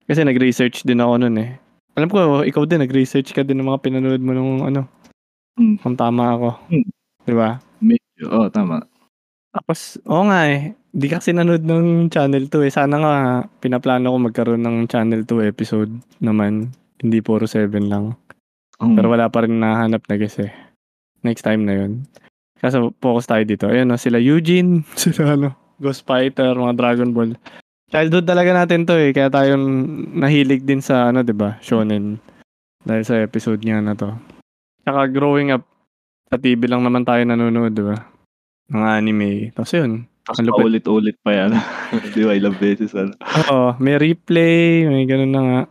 Kasi nag-research din ako nun eh. Alam ko, ikaw din, nag-research ka din ng mga pinanood mo nung ano, Hmm. kung tama ako. Hmm. Di ba? Medyo, oh tama. Tapos, oo nga eh. Di kasi nanood ng Channel 2 eh. Sana nga, pinaplano ko magkaroon ng Channel 2 episode naman. Hindi puro 7 lang. Mm. Pero wala pa rin nahanap na guess eh. Next time na yun. Kaso focus tayo dito. Ayun no, sila Eugene, sila ano, Ghost Fighter, mga Dragon Ball. Childhood talaga natin to eh. Kaya tayo nahilig din sa ano, 'di ba? Shonen. Dahil sa episode niya na to. Tsaka growing up, sa TV lang naman tayo nanonood, 'di ba? Ng anime. Tapos yun. Tapos lupit. paulit-ulit pa yan. di ba, ilang beses ano. Oo, may replay, may ganun na nga.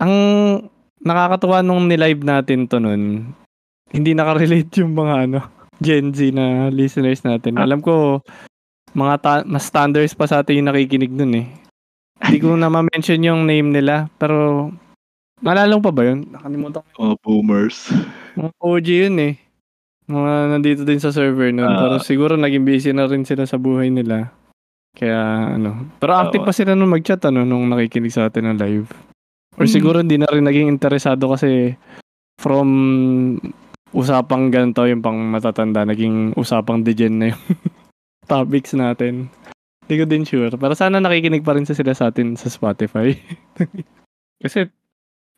Ang nakakatuwa nung nilive natin to nun, hindi nakarelate yung mga ano, Gen Z na listeners natin. Alam ko, mga ta- mas standards pa sa atin yung nakikinig nun eh. Hindi ko na ma-mention yung name nila, pero mo pa ba yun? Nakalimutan ko. Mga boomers. Mga OG yun eh. Mga nandito din sa server nun. Ah. pero siguro naging busy na rin sila sa buhay nila. Kaya ano. Pero active Oo. pa sila nung mag-chat ano, nung nakikinig sa atin ng live. Or Mm. siguro hindi na rin naging interesado kasi from usapang ganito yung pang matatanda, naging usapang degen na yung topics natin. Hindi ko din sure. Pero sana nakikinig pa rin sa sila sa atin sa Spotify. kasi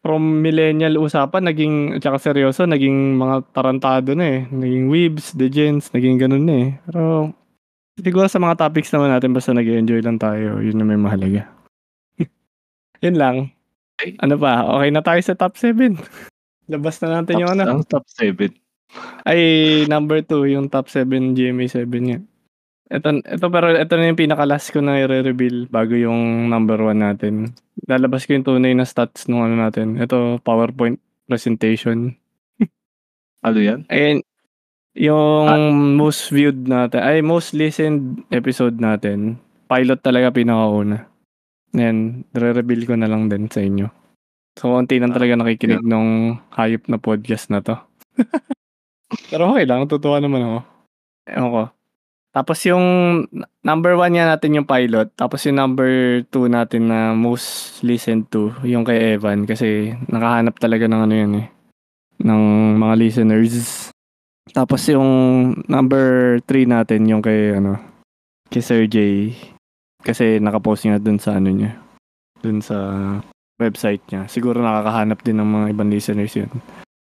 from millennial usapan, naging, tsaka seryoso, naging mga tarantado na eh. Naging weebs, degens, naging ganun na eh. Pero, siguro sa mga topics naman natin, basta nag enjoy lang tayo, yun na may mahalaga. yun lang. Okay. Ano pa? Okay na tayo sa top 7. Labas na natin Top, yung ano. ang top 7. Ay, number 2, yung top 7 GMA 7 niya. Ito, ito pero ito na yung pinaka-last ko na i-reveal bago yung number one natin. Lalabas ko yung tunay na stats nung ano natin. Ito, PowerPoint presentation. Ano yan? Ayun, yung most viewed natin, ay most listened episode natin, pilot talaga pinakauna. Yan, re-reveal ko na lang din sa inyo. So, konti lang talaga nakikinig nung hayop na podcast na to. Pero okay lang, tutuwa naman ako. Ewan ko. Tapos yung number one niya natin yung pilot. Tapos yung number two natin na most listened to, yung kay Evan. Kasi nakahanap talaga ng ano yun eh. Ng mga listeners. Tapos yung number three natin, yung kay ano, kay Sir J. Kasi nakapost niya dun sa ano niya. Dun sa website niya. Siguro nakakahanap din ng mga ibang listeners yun.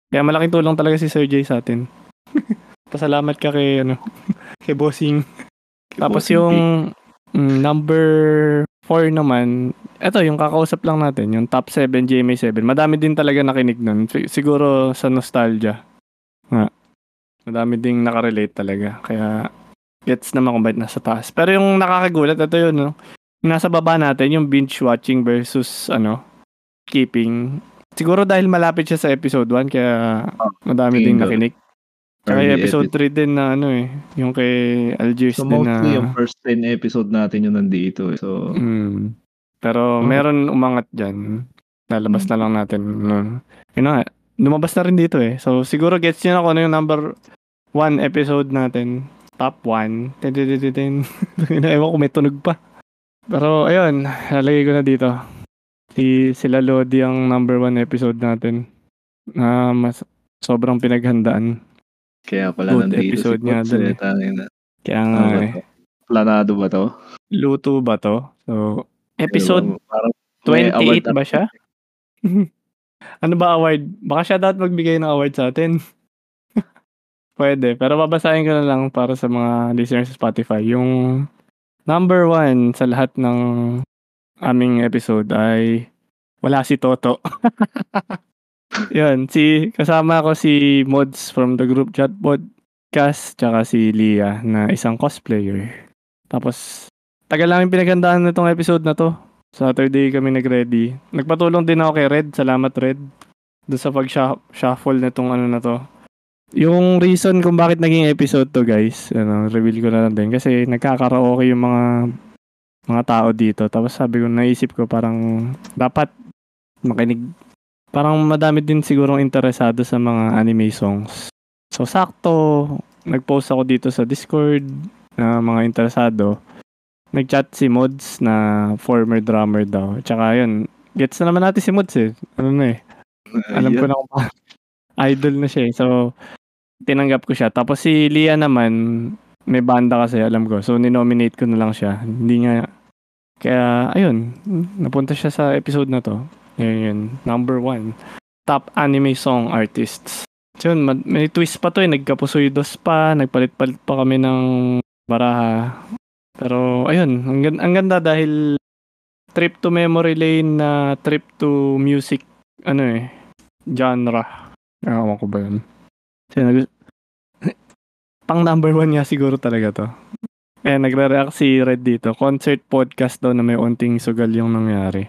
Kaya malaking tulong talaga si Sir J sa atin. Pasalamat ka kay ano, kay Bossing. Tapos Bossing yung mm, number 4 naman, eto yung kakausap lang natin, yung top 7 GMA 7. Madami din talaga nakinig nun. Si- Siguro sa nostalgia. Nga. Madami ding nakarelate talaga. Kaya gets naman kung bakit nasa taas. Pero yung nakakagulat, ito yun, no? Yung nasa baba natin, yung binge watching versus ano, keeping. Siguro dahil malapit siya sa episode 1, kaya madami tingin ko. nakinig. Tsaka yung episode edit. 3 din na ano eh, yung kay Algiers So din na... yung first 10 episode natin yung nandito. eh. So, Mm. Pero Oh. meron umangat dyan. Lalabas Mm. na lang natin. nun. Yun na nga, lumabas na rin dito eh. So siguro gets nyo na kung ano yung number 1 episode natin. Top 1. Tin, tin, tin, tin, tin. Ewan ko may tunog pa. Pero ayun, lalagay ko na dito. Si, sila Lodi ang number 1 episode natin. Na mas sobrang pinaghandaan. kaya pala Good nandito episode si Coach, dun eh. eh. Kaya Ano nga ba eh. Planado ba to? Luto ba to? So, episode award 28 ba siya? ano ba award? Baka siya dapat magbigay ng award sa atin. Pwede. Pero babasahin ko na lang para sa mga listeners sa Spotify. Yung number one sa lahat ng aming episode ay wala si Toto. Yun, si kasama ko si Mods from the group chat podcast tsaka si Lia na isang cosplayer. Tapos tagal namin pinagandaan nitong episode na to. Saturday kami nag-ready. Nagpatulong din ako kay Red. Salamat Red. Doon sa pag-shuffle nitong ano na to. Yung reason kung bakit naging episode to guys, ano, reveal ko na lang din. Kasi nagkakaraoke yung mga mga tao dito. Tapos sabi ko, naisip ko parang dapat makinig. Parang madami din sigurong interesado sa mga anime songs. So sakto, nag-post ako dito sa Discord na mga interesado nag-chat si Mods na former drummer daw. Tsaka yun, gets na naman natin si Mods eh. Ano na eh. Alam ko na kung idol na siya eh. So, tinanggap ko siya. Tapos si Lia naman, may banda kasi, alam ko. So, ninominate ko na lang siya. Hindi nga, kaya, ayun, napunta siya sa episode na to. Yun yun, number one. Top anime song artists. So, yun, ma- may twist pa to eh. Nagkapusoy dos pa, nagpalit-palit pa kami ng baraha. Pero ayun, ang, gan- ang ganda dahil trip to memory lane na trip to music ano eh, genre. Ewan ko ba yun? Nag- pang number one niya siguro talaga to. Eh, nagre-react si Red dito. Concert podcast daw na may unting sugal yung nangyari.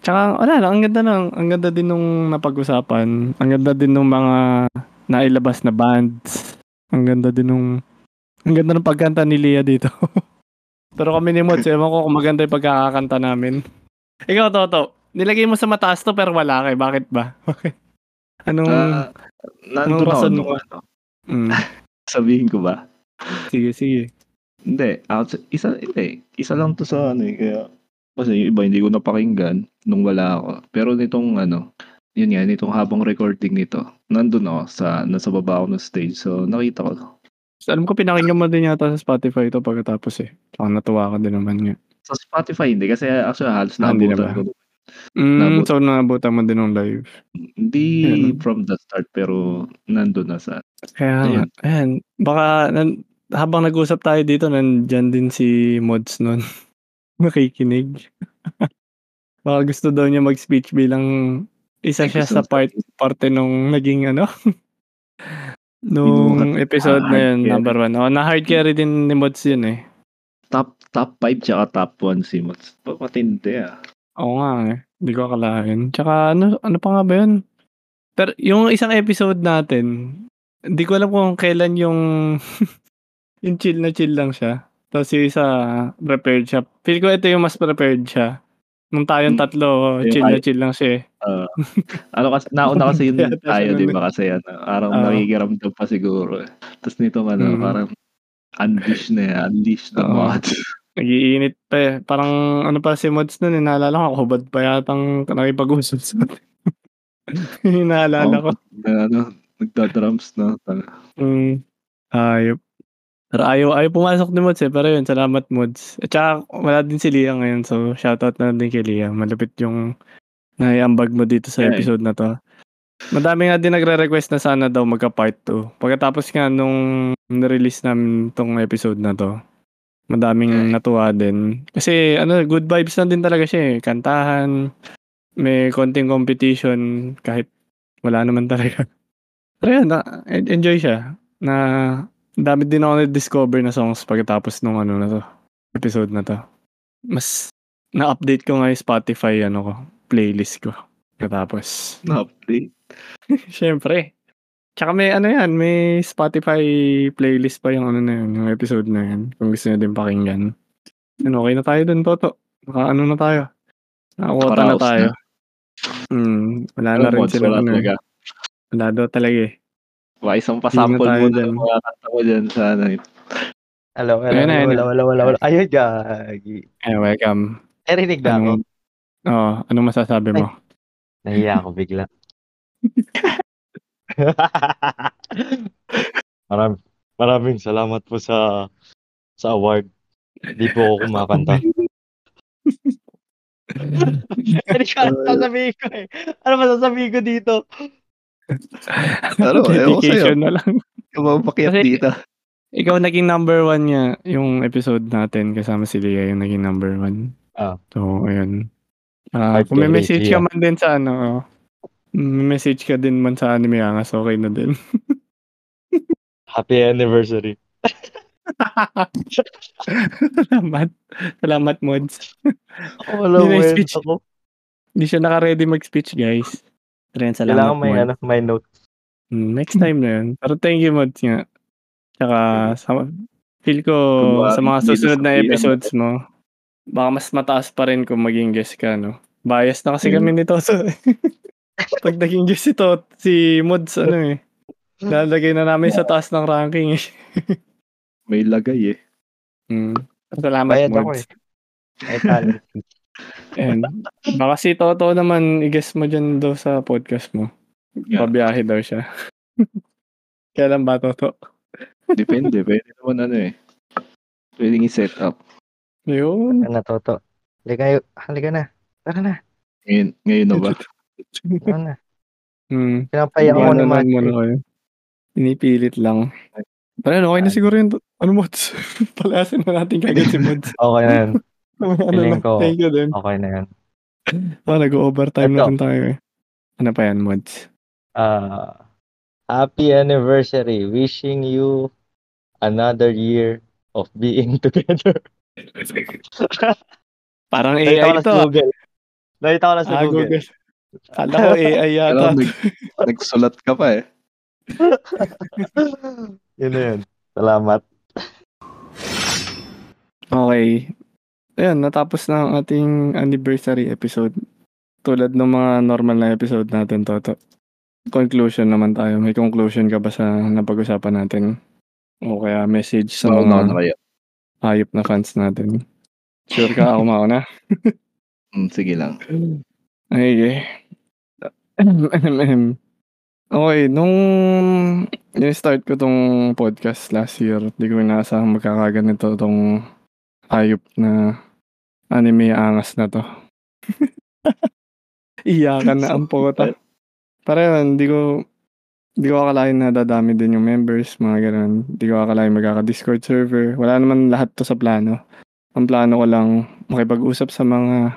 Tsaka, wala lang. Ang ganda ng, ang ganda din nung napag-usapan. Ang ganda din nung mga nailabas na bands. Ang ganda din nung, ang ganda ng pagkanta ni Lia dito. Pero kami ni Mods, ewan ko kung maganda yung pagkakakanta namin. Ikaw, Toto, nilagay mo sa mataas to pero wala kay. Bakit ba? Bakit? Anong... Ah, nandun Anong rason nung mo? ano. Mm, Sabihin ko ba? sige, sige. Hindi. Out, isa, hindi. Isa lang to sa ano eh. Kaya, kasi yung iba hindi ko napakinggan nung wala ako. Pero nitong ano, yun nga, nitong habang recording nito, nandun ako sa, nasa baba ako ng stage. So, nakita ko. So, alam ko pinakinggan mo din yata sa Spotify ito pagkatapos eh. Saka natuwa ka din naman nga. Sa Spotify, hindi. Kasi actually, halos Ah, hindi na naabutan ba? ko. Mm, so naabutan mo din ng live. Hindi Ayun. from the start, pero nandun na sa... Kaya Ayun. ayan. Baka nan, habang nag-usap tayo dito, nandyan din si Mods nun. Nakikinig. Baka gusto daw niya mag-speech bilang isa siya sa part, parte nung naging ano, nung episode na yun, number one. Oh, na hard carry din ni Mods yun eh. top 5 tsaka top 1 si Mods. Matindi ah. Oo nga eh. Hindi ko akalain. Tsaka ano, ano pa nga ba yun? Pero yung isang episode natin, hindi ko alam kung kailan yung yung chill na chill lang siya. Tapos yung isa, prepared siya. Feel ko ito yung mas prepared siya. Nung tayong Hmm. tatlo, Yung chill na ay- chill lang siya eh. Ah. ano kasi, nauna kasi yun tayo, siya di ba? Kasi ano, parang Oo. nakikiramdam pa siguro. eh. Tapos nito ano, Mm. parang unleash na yan. Unleash the Oo. mods. Nagiinit pa eh. Parang ano pa si Mods nun, eh, naalala ko, hubad pa yatang nakipag-usap sa atin. Naalala ko. na, ano, nagda-drums na. Mm, ayop. Pero ayaw, ayaw pumasok ni Mods eh. Pero yun, salamat Mods. At saka wala din si Lia ngayon. So, shoutout na din kay Lia. Malupit yung naiambag mo dito sa Yeah, episode na to. Madami nga din nagre-request na sana daw magka-part 2. Pagkatapos nga nung na-release namin tong episode na to, madaming natuwa din. Kasi ano, good vibes na din talaga siya eh. Kantahan, may konting competition kahit wala naman talaga. Pero yun, na, en- enjoy siya. Na dami din ako na-discover na songs pagkatapos nung ano na to, episode na to. Mas na-update ko nga yung Spotify ano ko, playlist ko. Pagkatapos. Na-update. Siyempre. Tsaka may ano yan, may Spotify playlist pa yung ano na yun, yung episode na yun. Kung gusto nyo din pakinggan. Yun, okay na tayo dun, Toto. Naka ano na tayo. Nakakuha na tayo. na. Hmm, wala Ano, na rin sila. wala Ano, talaga. wala daw talaga eh. Baka isang pasample mo na dyan. ng mga kanta mo dyan sa ano. Hello, hello, Ayun na, hello, wala, wala, wala. Ayun, gagi. Eh, welcome. Narinig na ako. Anong, oh, anong masasabi mo? Nahiya ako bigla. Maram, maraming salamat po sa sa award. Hindi po ako kumakanta. Ano ka sasabihin ko eh? Ano masasabihin ko dito? Ano, ewan ko sa'yo. Na lang. Kumapakyat Kasi- dito. Ikaw naging number one niya yung episode natin kasama si Lia yung naging number one. Ah. So, ayun. Ah, Heart kung may message ka man din sa ano, message ka din man sa anime angas, okay na din. Happy anniversary. Salamat. Salamat, Mods. Wala Hindi na mo speech. ako. Hindi siya naka-ready mag-speech, guys. Yan, salamat, Kailangan may, Mods. ano, may note. Mm, Next time na yun. Pero thank you, Mods nga. Tsaka, sa, feel ko Kunwari, sa mga susunod na episodes mo, baka mas mataas pa rin kung maging guest ka, no? Bias na kasi Mm. kami nito. So, pag naging guest ito, si Mods, ano eh, lalagay na namin sa taas ng ranking eh. May lagay eh. Mm. Salamat, Bayad ako Mods. eh. Ay, talent. And, baka si Toto naman, i-guest mo dyan daw sa podcast mo. Yeah. Pabiyahe daw siya. Kailan ba, Toto? Depende. Pwede naman ano eh. Pwedeng i-set up. Yun. Ano, Toto? Halika, halika na. Tara na. Ngayon, ngayon na ba? Na. Hmm. Pinapaya ko Ano lang Matthew. muna kayo. Pinipilit lang. Pero ano, okay na siguro yun. Ano, Mods? Palasin na natin kagad si Mods. Okay na yan. ano na, ko- thank you din. Okay na yan. Oh, nag-overtime na Ito. rin tayo eh. Ano pa yan, Mods? Ah, happy anniversary. Wishing you another year of being together. Parang AI na to. sa. Google. Nakita ko na sa Ah, Google. Kala ko AI yata. Alam, nag, nagsulat ka pa eh. yun na yun. Salamat. Okay. Ayan, natapos na ang ating anniversary episode. Tulad ng mga normal na episode natin, Toto. Conclusion naman tayo. May conclusion ka ba sa napag-usapan natin? O kaya message sa na mga kaya. hayop na fans natin? Sure ka ako mauna? Hmm, sige lang. Ay, okay, nung in-start ko tong podcast last year, di ko inaasahang magkakaganito tong hayop na anime angas na to. Iyakan na ang pota. Para yun, di ko di ko akalain na dadami din yung members, mga ganun. Di ko akalain magkaka-Discord server. Wala naman lahat to sa plano. Ang plano ko lang makipag-usap sa mga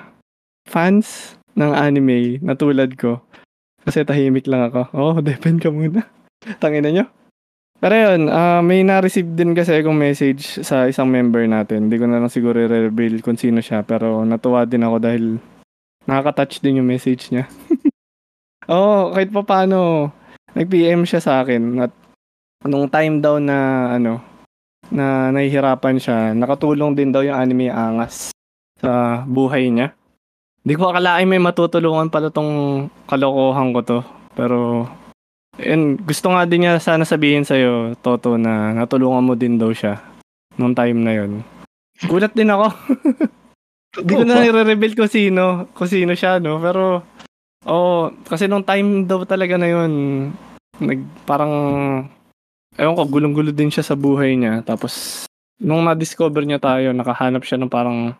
fans ng anime na tulad ko. Kasi tahimik lang ako. Oh, depend ka muna. Tangina nyo. Pero yun, ah, may na-receive din kasi akong message sa isang member natin. Hindi ko na lang siguro i-reveal kung sino siya. Pero natuwa din ako dahil nakaka-touch din yung message niya. Oo, kahit pa paano, nag-PM siya sa akin. At nung time daw na, ano, na nahihirapan siya, nakatulong din daw yung anime Angas sa buhay niya. Hindi ko akalain may matutulungan pala tong kalokohan ko to. Pero And gusto nga din niya sana sabihin sa'yo, Toto, na natulungan mo din daw siya nung time na yon. Gulat din ako. Hindi ko na i-reveal kung sino, kung sino siya, no? Pero, oh, kasi nung time daw talaga na yon nag, parang, ewan ko, gulong-gulo din siya sa buhay niya. Tapos, nung na-discover niya tayo, nakahanap siya ng parang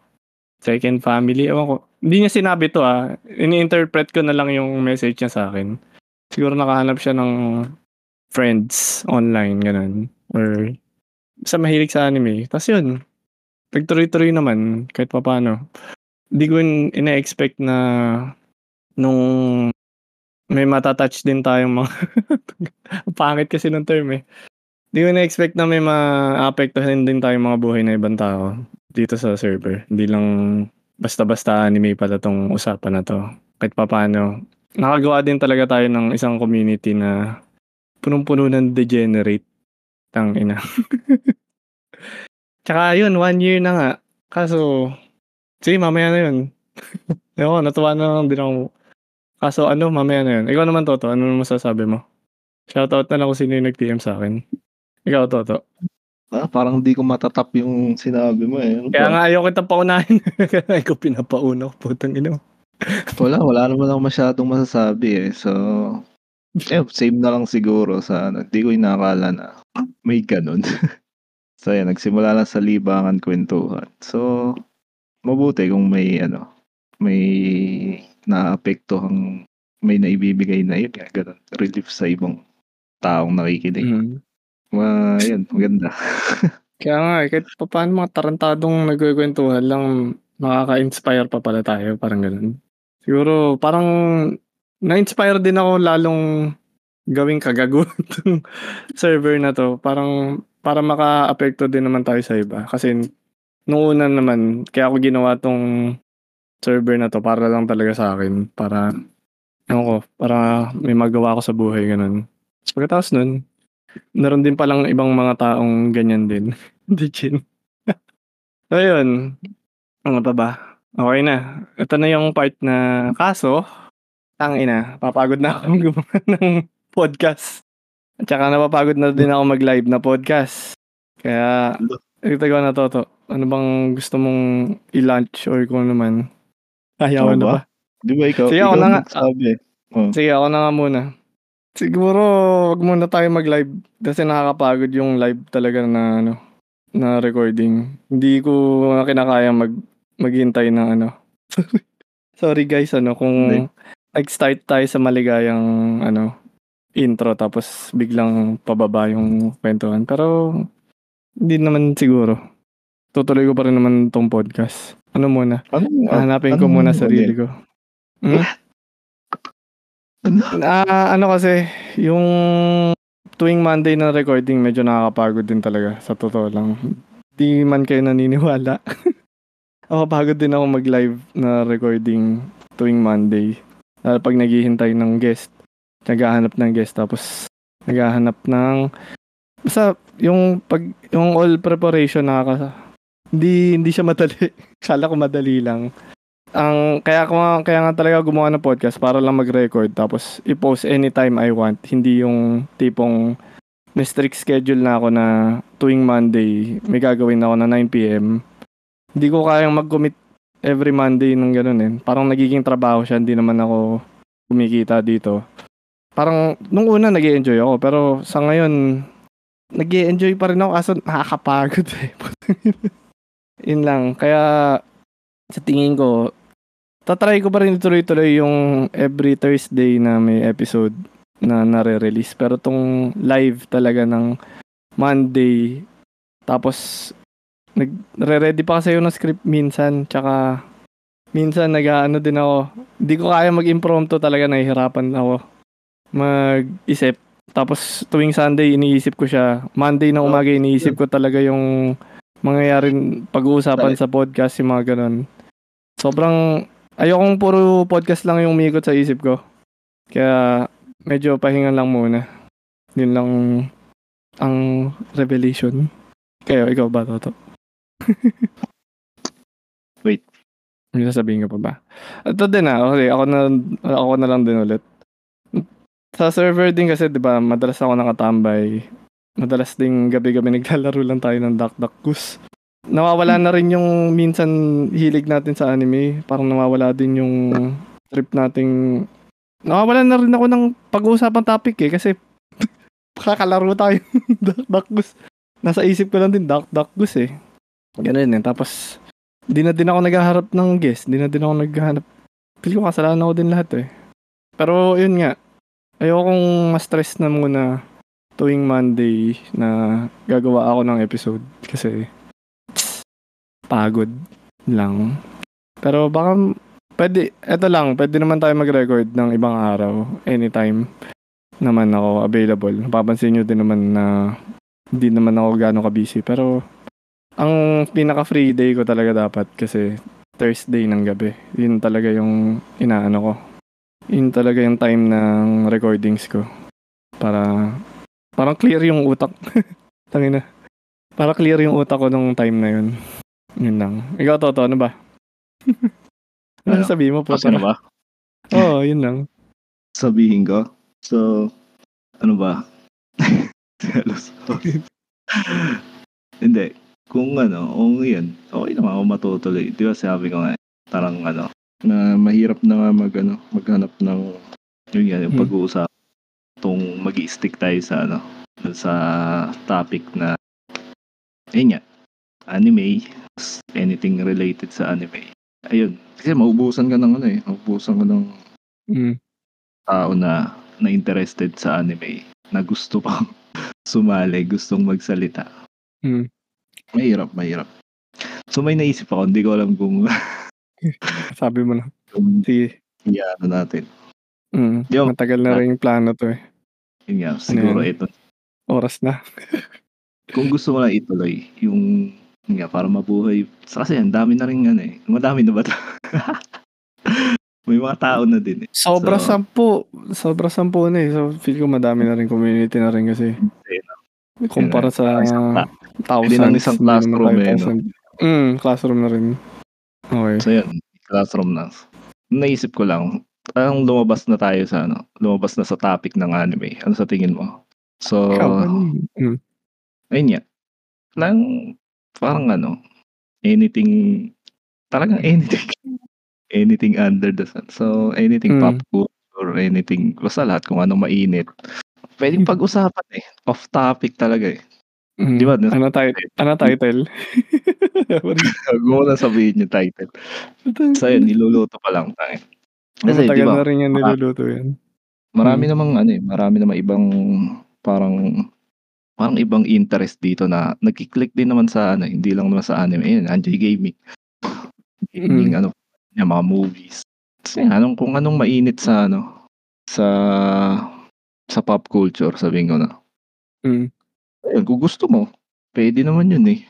second family. Ewan ko, hindi niya sinabi to ah. Ini-interpret ko na lang yung message niya sa akin siguro nakahanap siya ng friends online, ganun. Or sa mahilig sa anime. Tapos yun, nagtuloy-tuloy naman kahit pa paano. Hindi ko ina-expect na nung may matatouch din tayong mga pangit kasi ng term eh. Hindi ko na-expect na may ma-apektuhan din tayong mga buhay na ibang tao dito sa server. Hindi lang basta-basta anime pala tong usapan na to. Kahit pa paano, nakagawa din talaga tayo ng isang community na punong-puno ng degenerate. Tang ina. Tsaka yun, one year na nga. Kaso, sige, mamaya na yun. Ewan, natuwa na lang din ako. Kaso ano, mamaya na yun. Ikaw naman, Toto, ano naman masasabi mo? Shoutout na lang kung sino yung nag-PM sa akin. Ikaw, Toto. Ah, parang hindi ko matatap yung sinabi mo eh. Ano Kaya ba? nga ayaw kita paunahin. Kaya ikaw pinapauna ko, putang ina. mo. Wala, wala naman ako masyadong masasabi eh. So, eh, same na lang siguro sa ano. Hindi ko inakala na may ganun. so, yan, nagsimula lang sa libangan kwentuhan. So, mabuti kung may ano, may naapektuhang may naibibigay na yun, ganun, relief sa ibang taong nakikinig. Mm. Ma, yun, maganda. Kaya nga, eh, kahit pa paano mga tarantadong nagkukwentuhan lang, makaka-inspire pa pala tayo, parang ganun. Siguro, parang na-inspire din ako lalong gawing kagago itong server na to. Parang, para maka-apekto din naman tayo sa iba. Kasi, nung una naman, kaya ako ginawa tong server na to para lang talaga sa akin. Para, ano ko, para may magawa ako sa buhay, ganun. Tapos pagkatapos nun, meron din palang ibang mga taong ganyan din. Hindi, Chin. so, yun. Ano pa ba? Okay na. Ito na yung part na kaso, tang ina, papagod na ako gumawa ng podcast. At saka napapagod na din ako mag-live na podcast. Kaya, ko na to, to. Ano bang gusto mong i-launch or kung ano man? Ayaw Ako na ba? ba? Di ba ikaw? Sige, ikaw ako na nga. Oh. Sige, ako na nga muna. Siguro, wag muna tayo mag-live kasi nakakapagod yung live talaga na ano na recording. Hindi ko na kinakaya mag maghintay ng ano. Sorry guys, ano kung nag-start tayo sa maligayang ano intro tapos biglang pababa yung kwentuhan. Pero hindi naman siguro. Tutuloy ko pa rin naman tong podcast. Ano muna? Ano? Hanapin ko ano- muna ano sarili ko. Hmm? Ah, ano kasi, yung tuwing Monday na recording, medyo nakakapagod din talaga, sa totoo lang. Di man kayo naniniwala. ako pagod din ako mag-live na recording tuwing Monday. Lalo pag naghihintay ng guest, naghahanap ng guest, tapos naghahanap ng basta yung pag yung all preparation nakaka hindi hindi siya madali. Kala ko madali lang ang kaya ko kaya nga talaga gumawa ng podcast para lang mag-record tapos i-post anytime I want. Hindi yung tipong may strict schedule na ako na tuwing Monday may gagawin ako na 9 PM. Hindi ko kayang mag-commit every Monday ng ganun eh. Parang nagiging trabaho siya, hindi naman ako kumikita dito. Parang nung una nag enjoy ako pero sa ngayon nag enjoy pa rin ako kaso nakakapagod eh. Yun lang. Kaya sa tingin ko, tatry ko pa rin tuloy-tuloy yung every Thursday na may episode na nare-release. Pero tong live talaga ng Monday, tapos nagre-ready pa kasi yung ng script minsan, tsaka minsan nag-ano din ako. Hindi ko kaya mag-impromptu talaga, nahihirapan ako mag-isip. Tapos tuwing Sunday iniisip ko siya. Monday na umaga iniisip ko talaga yung mangyayaring pag-uusapan sa podcast, yung mga ganun. Sobrang, ayokong puro podcast lang yung umikot sa isip ko. Kaya medyo pahinga lang muna. Yun lang ang revelation. Kayo, ikaw ba, Toto? Wait. May sasabihin ka pa ba? Ito din ah, okay, ako na, ako na lang din ulit. Sa server din kasi, di ba, madalas ako nakatambay. Madalas ding gabi-gabi naglalaro lang tayo ng Duck Duck Goose. Nawawala na rin yung minsan hilig natin sa anime. Parang nawawala din yung trip nating... Nawawala na rin ako ng pag-uusapang topic eh kasi kakalaro tayo ng Duck Goose. Nasa isip ko lang din Duck Duck Goose eh. Ganun eh. Tapos, di na din ako naghaharap ng guest. Di na din ako naghahanap. Feel ko kasalanan ako din lahat eh. Pero yun nga, ayokong ma-stress na muna tuwing Monday na gagawa ako ng episode kasi pagod lang. Pero baka pwede, eto lang, pwede naman tayo mag-record ng ibang araw anytime naman ako available. Napapansin nyo din naman na hindi naman ako gano'ng ka-busy. Pero ang pinaka-free day ko talaga dapat kasi Thursday ng gabi. Yun talaga yung inaano ko. Yun talaga yung time ng recordings ko. Para parang clear yung utak. Tangina. Para clear yung utak ko nung time na yun. Yun lang. Ikaw, Toto, ano ba? ano Ano? sabihin mo po? Kasi ano ba? Oo, oh, yun lang. Sabihin ko. So, ano ba? Hindi. Kung ano, kung yun, okay naman ako matutuloy. Di ba sabi ko nga, parang ano, na mahirap na nga mag, ano, maghanap ng, yun yan, yung Hmm. pag-uusap. Itong mag stick tayo sa, ano, sa topic na, yun nga, anime, anything related sa anime. Ayun. Kasi maubusan ka ng ano eh, maubusan ka ng Mm. tao na na interested sa anime na gusto pang sumali, gustong magsalita. Mm. Mahirap, mahirap. So may naisip ako, hindi ko alam kung Sabi mo na. Sige. ano natin. Mm. Yung- Matagal na rin yung plano to eh. Yun nga, siguro Ano ito. Oras na. Kung gusto mo lang ituloy, yung yun nga, para mabuhay. Kasi ang dami na rin ano eh. Madami na ba ito? may mga tao na din eh. Sobra So- sampu. Sobra sampu na eh. So, feel ko madami na rin community na rin kasi. Kumpara sa Isang ta- thousands. Hindi isang classroom eh, no? Mm, classroom na rin. Okay. So yun, classroom na. Naisip ko lang, ang lumabas na tayo sa ano, lumabas na sa topic ng anime. Ano sa tingin mo? So, Ikaw, ano? Mm. ayun nga. Lang, parang ano, anything, talagang anything. anything under the sun. So, anything Mm. pop culture, anything, basta lahat kung ano mainit. Pwedeng pag-usapan eh. Off topic talaga eh. Mm. Di ba? Ano, ti- ano title? Huwag na sabihin yung title. So, yun, niluluto pa lang tayo. Kasi, di Matagal ba, na rin yan niluluto yan. Marami Mm. namang ano eh, marami namang ibang parang parang ibang interest dito na nagki-click din naman sa ano, hindi lang naman sa anime, ayun, Anjay Gaming. Gaming Mm. ano, yung mga movies. Kasi anong kung anong mainit sa ano sa sa pop culture, sabihin ko na. Mm. Ayun, kung gusto mo, pwede naman yun eh.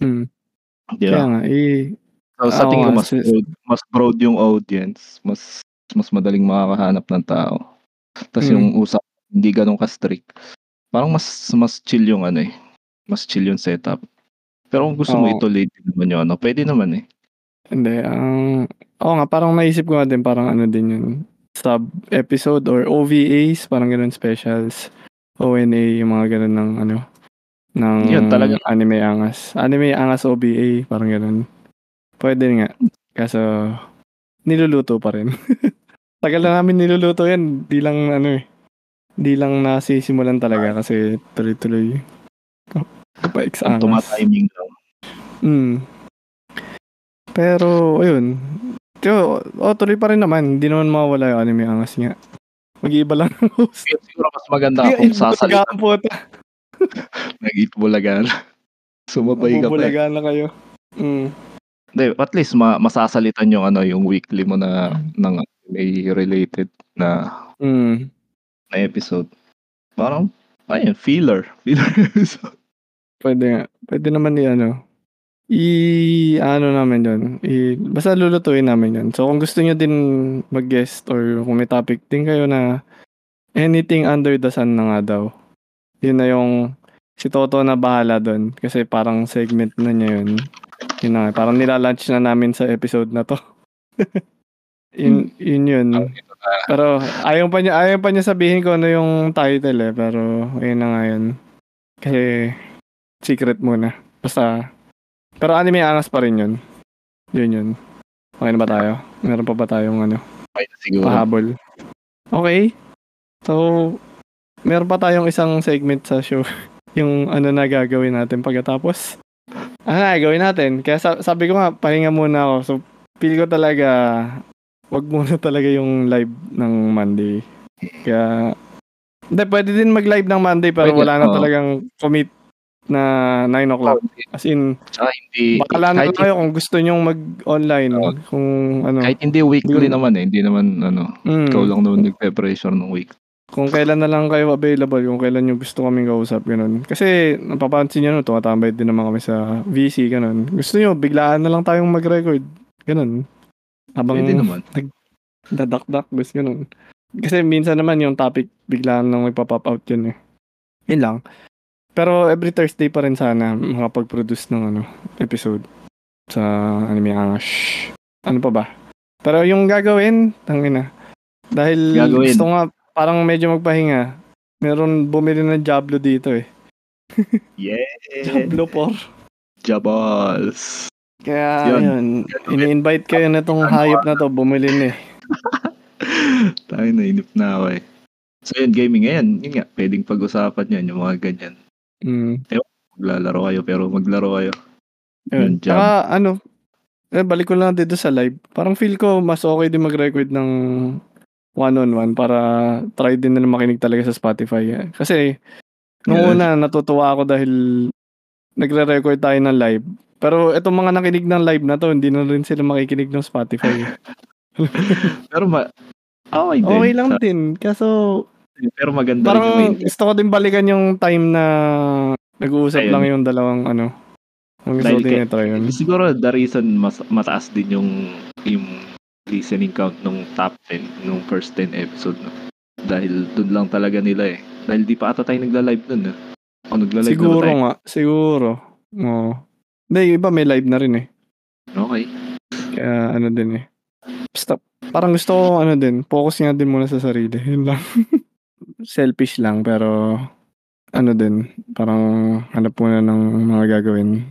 Mm. Di Kaya ba? nga, eh, So, sa tingin ko mas broad, mas broad yung audience, mas mas madaling makakahanap ng tao. Tapos Mm. yung usap hindi ganun ka-strict. Parang mas mas chill yung ano eh. Mas chill yung setup. Pero kung gusto mo Oo. ituloy din naman yung ano, pwede naman eh. Hindi, ang... oo nga, parang naisip ko nga din, parang ano din yun. Sub-episode or OVAs, parang ganun specials. ONA, yung mga ganun ng ano, ng Yun, talaga. anime angas. Anime angas OVA, parang ganun. Pwede nga. Kaso, niluluto pa rin. Tagal na namin niluluto yan. Di lang ano eh. Di lang nasisimulan talaga kasi tuloy-tuloy. Kapag Ang angas. tumatiming lang. Mm. Pero, ayun. Tiyo, oh, tuloy pa rin naman. Hindi naman mawala yung anime angas nga. Mag-iiba lang ang host. Siguro mas maganda kung sasalita Ang puta. nag-itbulagan. Sumabay ka pa eh. Mabubulagaan na kayo. Mm. Hindi, at least ma- masasalitan yung ano, yung weekly mo na ng anime related na Mm. Na episode. Parang, ayun, filler. Filler episode. Pwede nga. Pwede naman i ano. I ano namin yun. I, basta lulutuin namin yun. So kung gusto nyo din mag-guest or kung may topic din kayo na anything under the sun na nga daw. Yun na yung si Toto na bahala doon. Kasi parang segment na niya yun. Yun na, parang nilalunch na namin sa episode na to. yun, yun yun. Pero ayaw pa niya, ayaw pa niya sabihin ko ano yung title eh. Pero ayun na nga yun. Kasi secret muna. Basta pero anime angas pa rin yun. Yun yun. Okay na ba tayo? Meron pa ba tayong ano? Okay na siguro. Pahabol. Okay. So, meron pa tayong isang segment sa show. yung ano na gagawin natin pagkatapos. Ano na gagawin natin? Kaya sa- sabi ko nga, pahinga muna ako. So, feel ko talaga, wag muna talaga yung live ng Monday. Kaya, hindi, pwede din mag-live ng Monday pero Pwede, wala na talagang commit na 9 o'clock. As in, hindi, bakala na kayo kung gusto nyong mag-online. Oo. Kung ano. kahit hindi weekly Hindi- naman eh. Hindi naman, ano, mm. ikaw lang naman nagpe-pressure ng week. kung kailan na lang kayo available, kung kailan nyo gusto kaming kausap, ganun. Kasi, napapansin nyo, no, tumatambay din naman kami sa VC, ganun. Gusto nyo, biglaan na lang tayong mag-record. Ganun. Habang Pwede naman. dadakdak, gusto ganun. Kasi minsan naman yung topic, biglaan lang may pop out yun eh. Yun lang. Pero every Thursday pa rin sana makapag-produce ng ano, episode sa Anime Angash. Ano pa ba? Pero yung gagawin, tangina. Dahil Gagawin. gusto nga parang medyo magpahinga. Meron bumili ng Diablo dito eh. Yeah! Diablo 4. Jabals! Kaya Yun. yun, ini-invite kayo na tong hayop na to, bumili na eh. Tayo nainip na ako eh. So yun, gaming ngayon, yun nga, pwedeng pag-usapan yan, yung mga ganyan. Mm. Maglalaro kayo, pero maglaro kayo. Yun. Yun, jam. Tsaka ano, eh, balik ko lang dito sa live. Parang feel ko mas okay din mag-record ng one-on-one para try din na makinig talaga sa Spotify. Kasi nung Yeah. una natutuwa ako dahil nagre-record tayo ng live. Pero itong mga nakinig ng live na to, hindi na rin sila makikinig ng Spotify. Pero ma... Okay din. okay lang din. Kaso Pero maganda rin yung parang gusto ko din balikan yung time na nag-uusap Ayun. lang yung dalawang ano. Ang gusto Dahil din kay- i-try yun. Siguro the reason mas mataas din yung yung listening count nung top 10 nung first 10 episode no. Dahil dun lang talaga nila eh. Dahil di pa ata tayo nagla-live nun eh. O nagla-live na Siguro tayo? nga, siguro. Oo. Hindi, yung iba may live na rin eh. Okay. Kaya ano din eh. Basta, parang gusto ko ano din, focus nga din muna sa sarili. Yun lang. Selfish lang, pero ano din, parang hanap muna ng mga gagawin.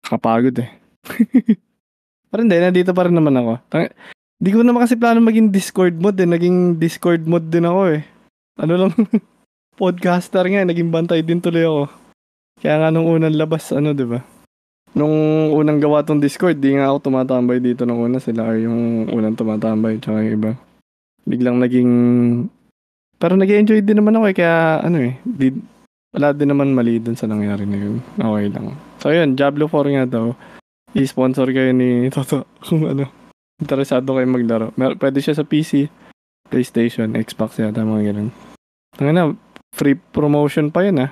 Kapagod eh. pero hindi, nandito pa rin naman ako. Tang- Di ko naman kasi plano maging Discord mode eh. Naging Discord mode din ako eh. Ano lang, podcaster nga, naging bantay din tuloy ako. Kaya nga nung unang labas, ano, di ba? Nung unang gawa tong Discord, di nga ako tumatambay dito nung una. Sila ay yung unang tumatambay, tsaka yung iba. Biglang naging... Pero nag enjoy din naman ako eh, kaya ano eh, di, wala din naman mali dun sa nangyari na yun. Okay lang. So yun, Diablo 4 nga daw. I-sponsor kayo ni Toto kung ano. Interesado kayo maglaro. Mer- pwede siya sa PC, PlayStation, Xbox yata, mga ganun. Tanga na, free promotion pa yun ah.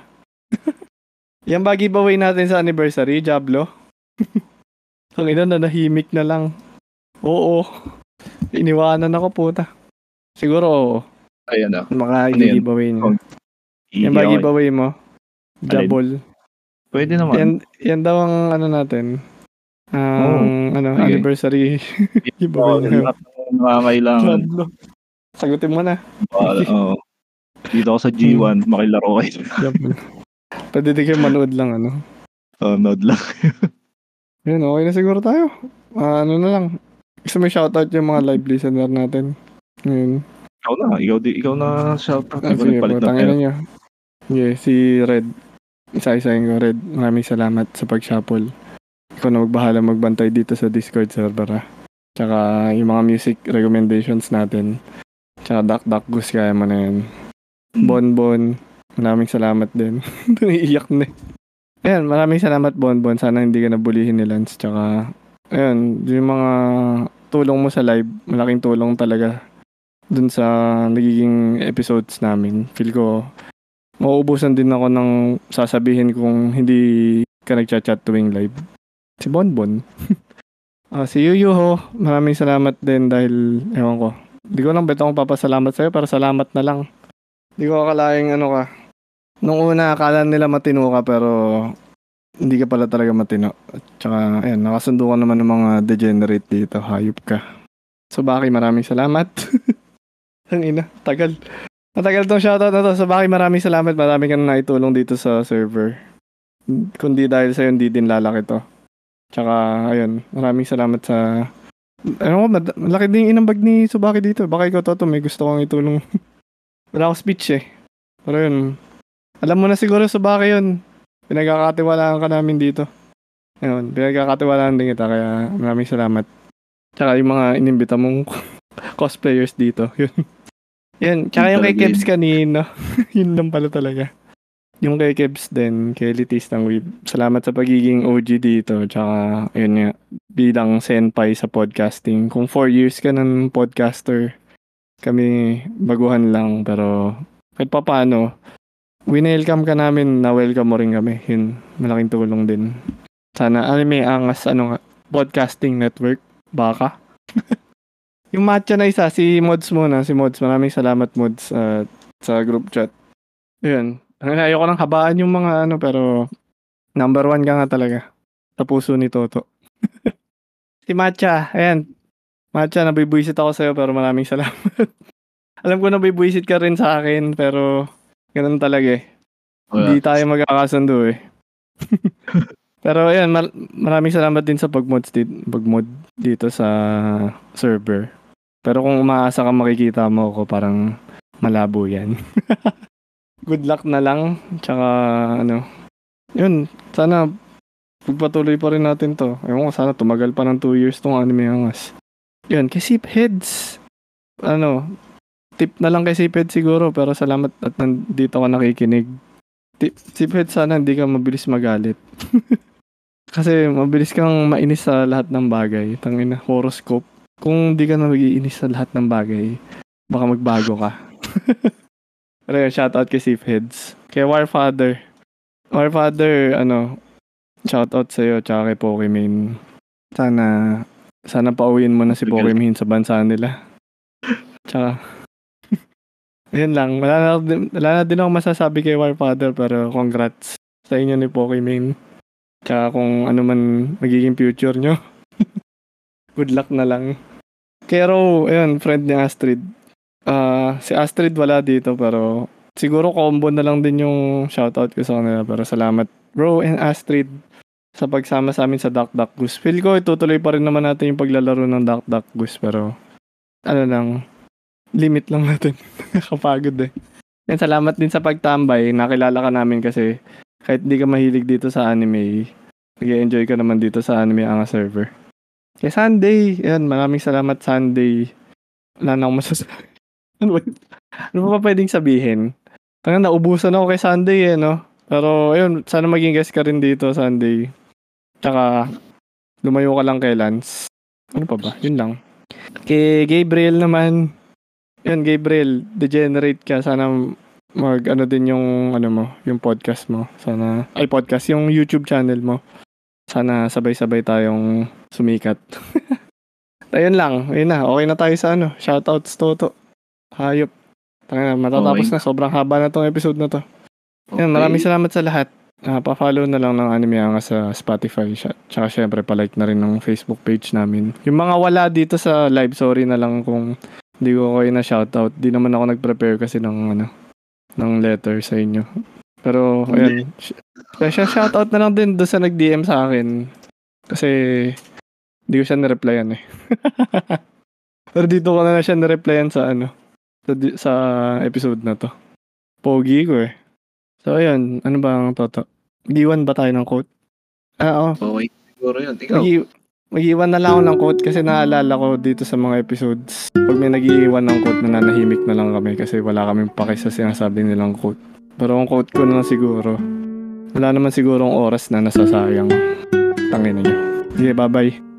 Yan ba giveaway natin sa anniversary, Diablo? Ang ina na nahimik na lang. Oo. Iniwanan ako puta. Siguro. Ayan na. Maka Ano yun? giveaway niya. Oh, Yan ba Okay. giveaway mo? Jabol. Pwede naman. Yan, yan daw ang ano natin. Ang ano, Sige. anniversary giveaway ng nangangailangan. Jablo. Sagutin mo na. Oo. Dito ako sa G1, makilaro kayo. Pwede din kayo manood lang ano. Oh, nod lang. Yun, okay na siguro tayo. Ah, ano na lang. Gusto mo shoutout yung mga live listener natin. Ngayon. Ikaw na, ikaw, di, ikaw na shout out. Ah, sige, putangin na niya. Yeah, si Red. Isa-isahin ko, Red. Maraming salamat sa pag-shuffle. Ikaw na magbahala magbantay dito sa Discord server, ah. Tsaka yung mga music recommendations natin. Tsaka Duck Duck Goose, kaya mo na yan. Bon Bon, maraming salamat din. Naiiyak na eh. Ayan, maraming salamat Bon Bon. Sana hindi ka nabulihin ni Lance. Tsaka, ayun, yung mga tulong mo sa live, malaking tulong talaga dun sa nagiging episodes namin. Feel ko, mauubusan din ako ng sasabihin kung hindi ka nagchat-chat tuwing live. Si Bonbon. Ah, si Yuyuho, maraming salamat din dahil, ewan ko, hindi ko lang ba't akong papasalamat sa'yo, pero salamat na lang. Hindi ko akalaing ano ka. Nung una, akala nila matino ka, pero hindi ka pala talaga matino. At saka, ayan, nakasundo ka naman ng mga degenerate dito. Hayop ka. So, Baki, maraming salamat. Ang ina, tagal. Matagal tong shoutout na to. So, Baki, maraming salamat. Marami ka na naitulong dito sa server. Kundi dahil sa'yo, hindi din lalaki to. Tsaka, ayun, maraming salamat sa... Ano ko, mad- malaki din inambag ni Subaki dito. Baka ikaw, Toto, may gusto kong itulong. Wala akong speech eh. Pero yun, alam mo na siguro Subaki yun. Pinagkakatiwalaan ka namin dito. Ayun, pinagkakatiwalaan din kita, kaya maraming salamat. Tsaka yung mga inimbita mong cosplayers dito. Yun. Yun, tsaka yung kay. Kebs kanino. yun lang pala talaga. Yung kay Kebs din, kay Litis ng Weeb. Salamat sa pagiging OG dito. Tsaka, yun nga, bilang senpai sa podcasting. Kung 4 years ka ng podcaster, kami baguhan lang. Pero, kahit pa paano, winelcome ka namin, na-welcome mo rin kami. Yun, malaking tulong din. Sana, ano may angas, ano nga, podcasting network. Baka. yung matcha na isa, si Mods muna. Si Mods, maraming salamat Mods uh, sa group chat. Yun. Ang ayoko nang habaan yung mga ano, pero number one ka nga talaga. Sa puso ni Toto. si Matcha, ayan. Matcha, nabibwisit ako sa'yo, pero maraming salamat. Alam ko nabibwisit ka rin sa akin, pero ganun talaga eh. Hindi tayo magkakasundo eh. pero ayan, mar- maraming salamat din sa pag-mod dito, pag-mod dito sa server. Pero kung umaasa ka makikita mo ako, parang malabo yan. Good luck na lang. Tsaka, ano, yun, sana pagpatuloy pa rin natin to. Ewan ko, sana tumagal pa ng 2 years tong anime angas. Yun, kay Sipheads, ano, tip na lang kay Sipheads siguro, pero salamat at nandito ka nakikinig. Tip, Sipheads, sana hindi ka mabilis magalit. Kasi mabilis kang mainis sa lahat ng bagay. Tangina, horoscope. Kung di ka na mag-iinis sa lahat ng bagay, baka magbago ka. Pero yun, shoutout kay Sifheads. Kay Warfather. Warfather, ano, shoutout sa'yo, tsaka kay Pokimane. Sana, sana pauwiin mo na si Pokimane sa bansa nila. Tsaka, yun lang. Wala na, wala na din ako masasabi kay Warfather, pero congrats sa inyo ni Pokimane. Tsaka kung ano man magiging future nyo. Good luck na lang. Kay Ro, ayun, friend ni Astrid. Ah, si Astrid wala dito pero siguro combo na lang din yung shoutout ko sa kanila pero salamat Ro and Astrid sa pagsama sa amin sa Duck Duck Goose. Feel ko itutuloy pa rin naman natin yung paglalaro ng Duck Duck Goose pero ano lang limit lang natin. Nakapagod eh. And salamat din sa pagtambay. Nakilala ka namin kasi kahit di ka mahilig dito sa anime, nag-enjoy ka naman dito sa anime ang server. Kay Sunday, yan, maraming salamat Sunday. Wala na akong masasabi. ano, ano pa pwedeng sabihin? Tangan naubusan ako kay Sunday eh, no? Pero, ayun, sana maging guest ka rin dito Sunday. Tsaka, lumayo ka lang kay Lance. Ano pa ba? Yun lang. Kay Gabriel naman, yun, Gabriel, degenerate ka. Sana mag ano din yung ano mo, yung podcast mo. Sana ay podcast yung YouTube channel mo. Sana sabay-sabay tayong sumikat. Ayun lang, ayun na. Okay na tayo sa ano, shoutouts Toto. Hayop. Tanga na, matatapos Okay. na. Sobrang haba na tong episode na to. Ayun, maraming salamat sa lahat. Ah, pa-follow na lang ng Anime Anga sa Spotify. Tsaka syempre, pa-like na rin ng Facebook page namin. Yung mga wala dito sa live, sorry na lang kung hindi ko kayo na shoutout. Di naman ako nag-prepare kasi ng ano, ng letter sa inyo. Pero, ayun. Special shoutout na lang din doon sa nag-DM sa akin. Kasi, hindi ko siya nireplyan eh. Pero dito ko na lang siya nireplyan sa ano, sa, sa episode na to. Pogi ko eh. So, ayun. Ano ba ang toto? Mag-iwan ba tayo ng quote? Ah, oo. Okay, siguro yun. Ikaw. Mag- mag-iwan na lang ako ng quote kasi naalala ko dito sa mga episodes. Pag may nag-iwan ng quote, nananahimik na lang kami kasi wala kaming paki sa sinasabi nilang quote. Pero ang quote ko na lang siguro, wala naman sigurong oras na nasasayang. Tangin na nyo. Sige, bye-bye.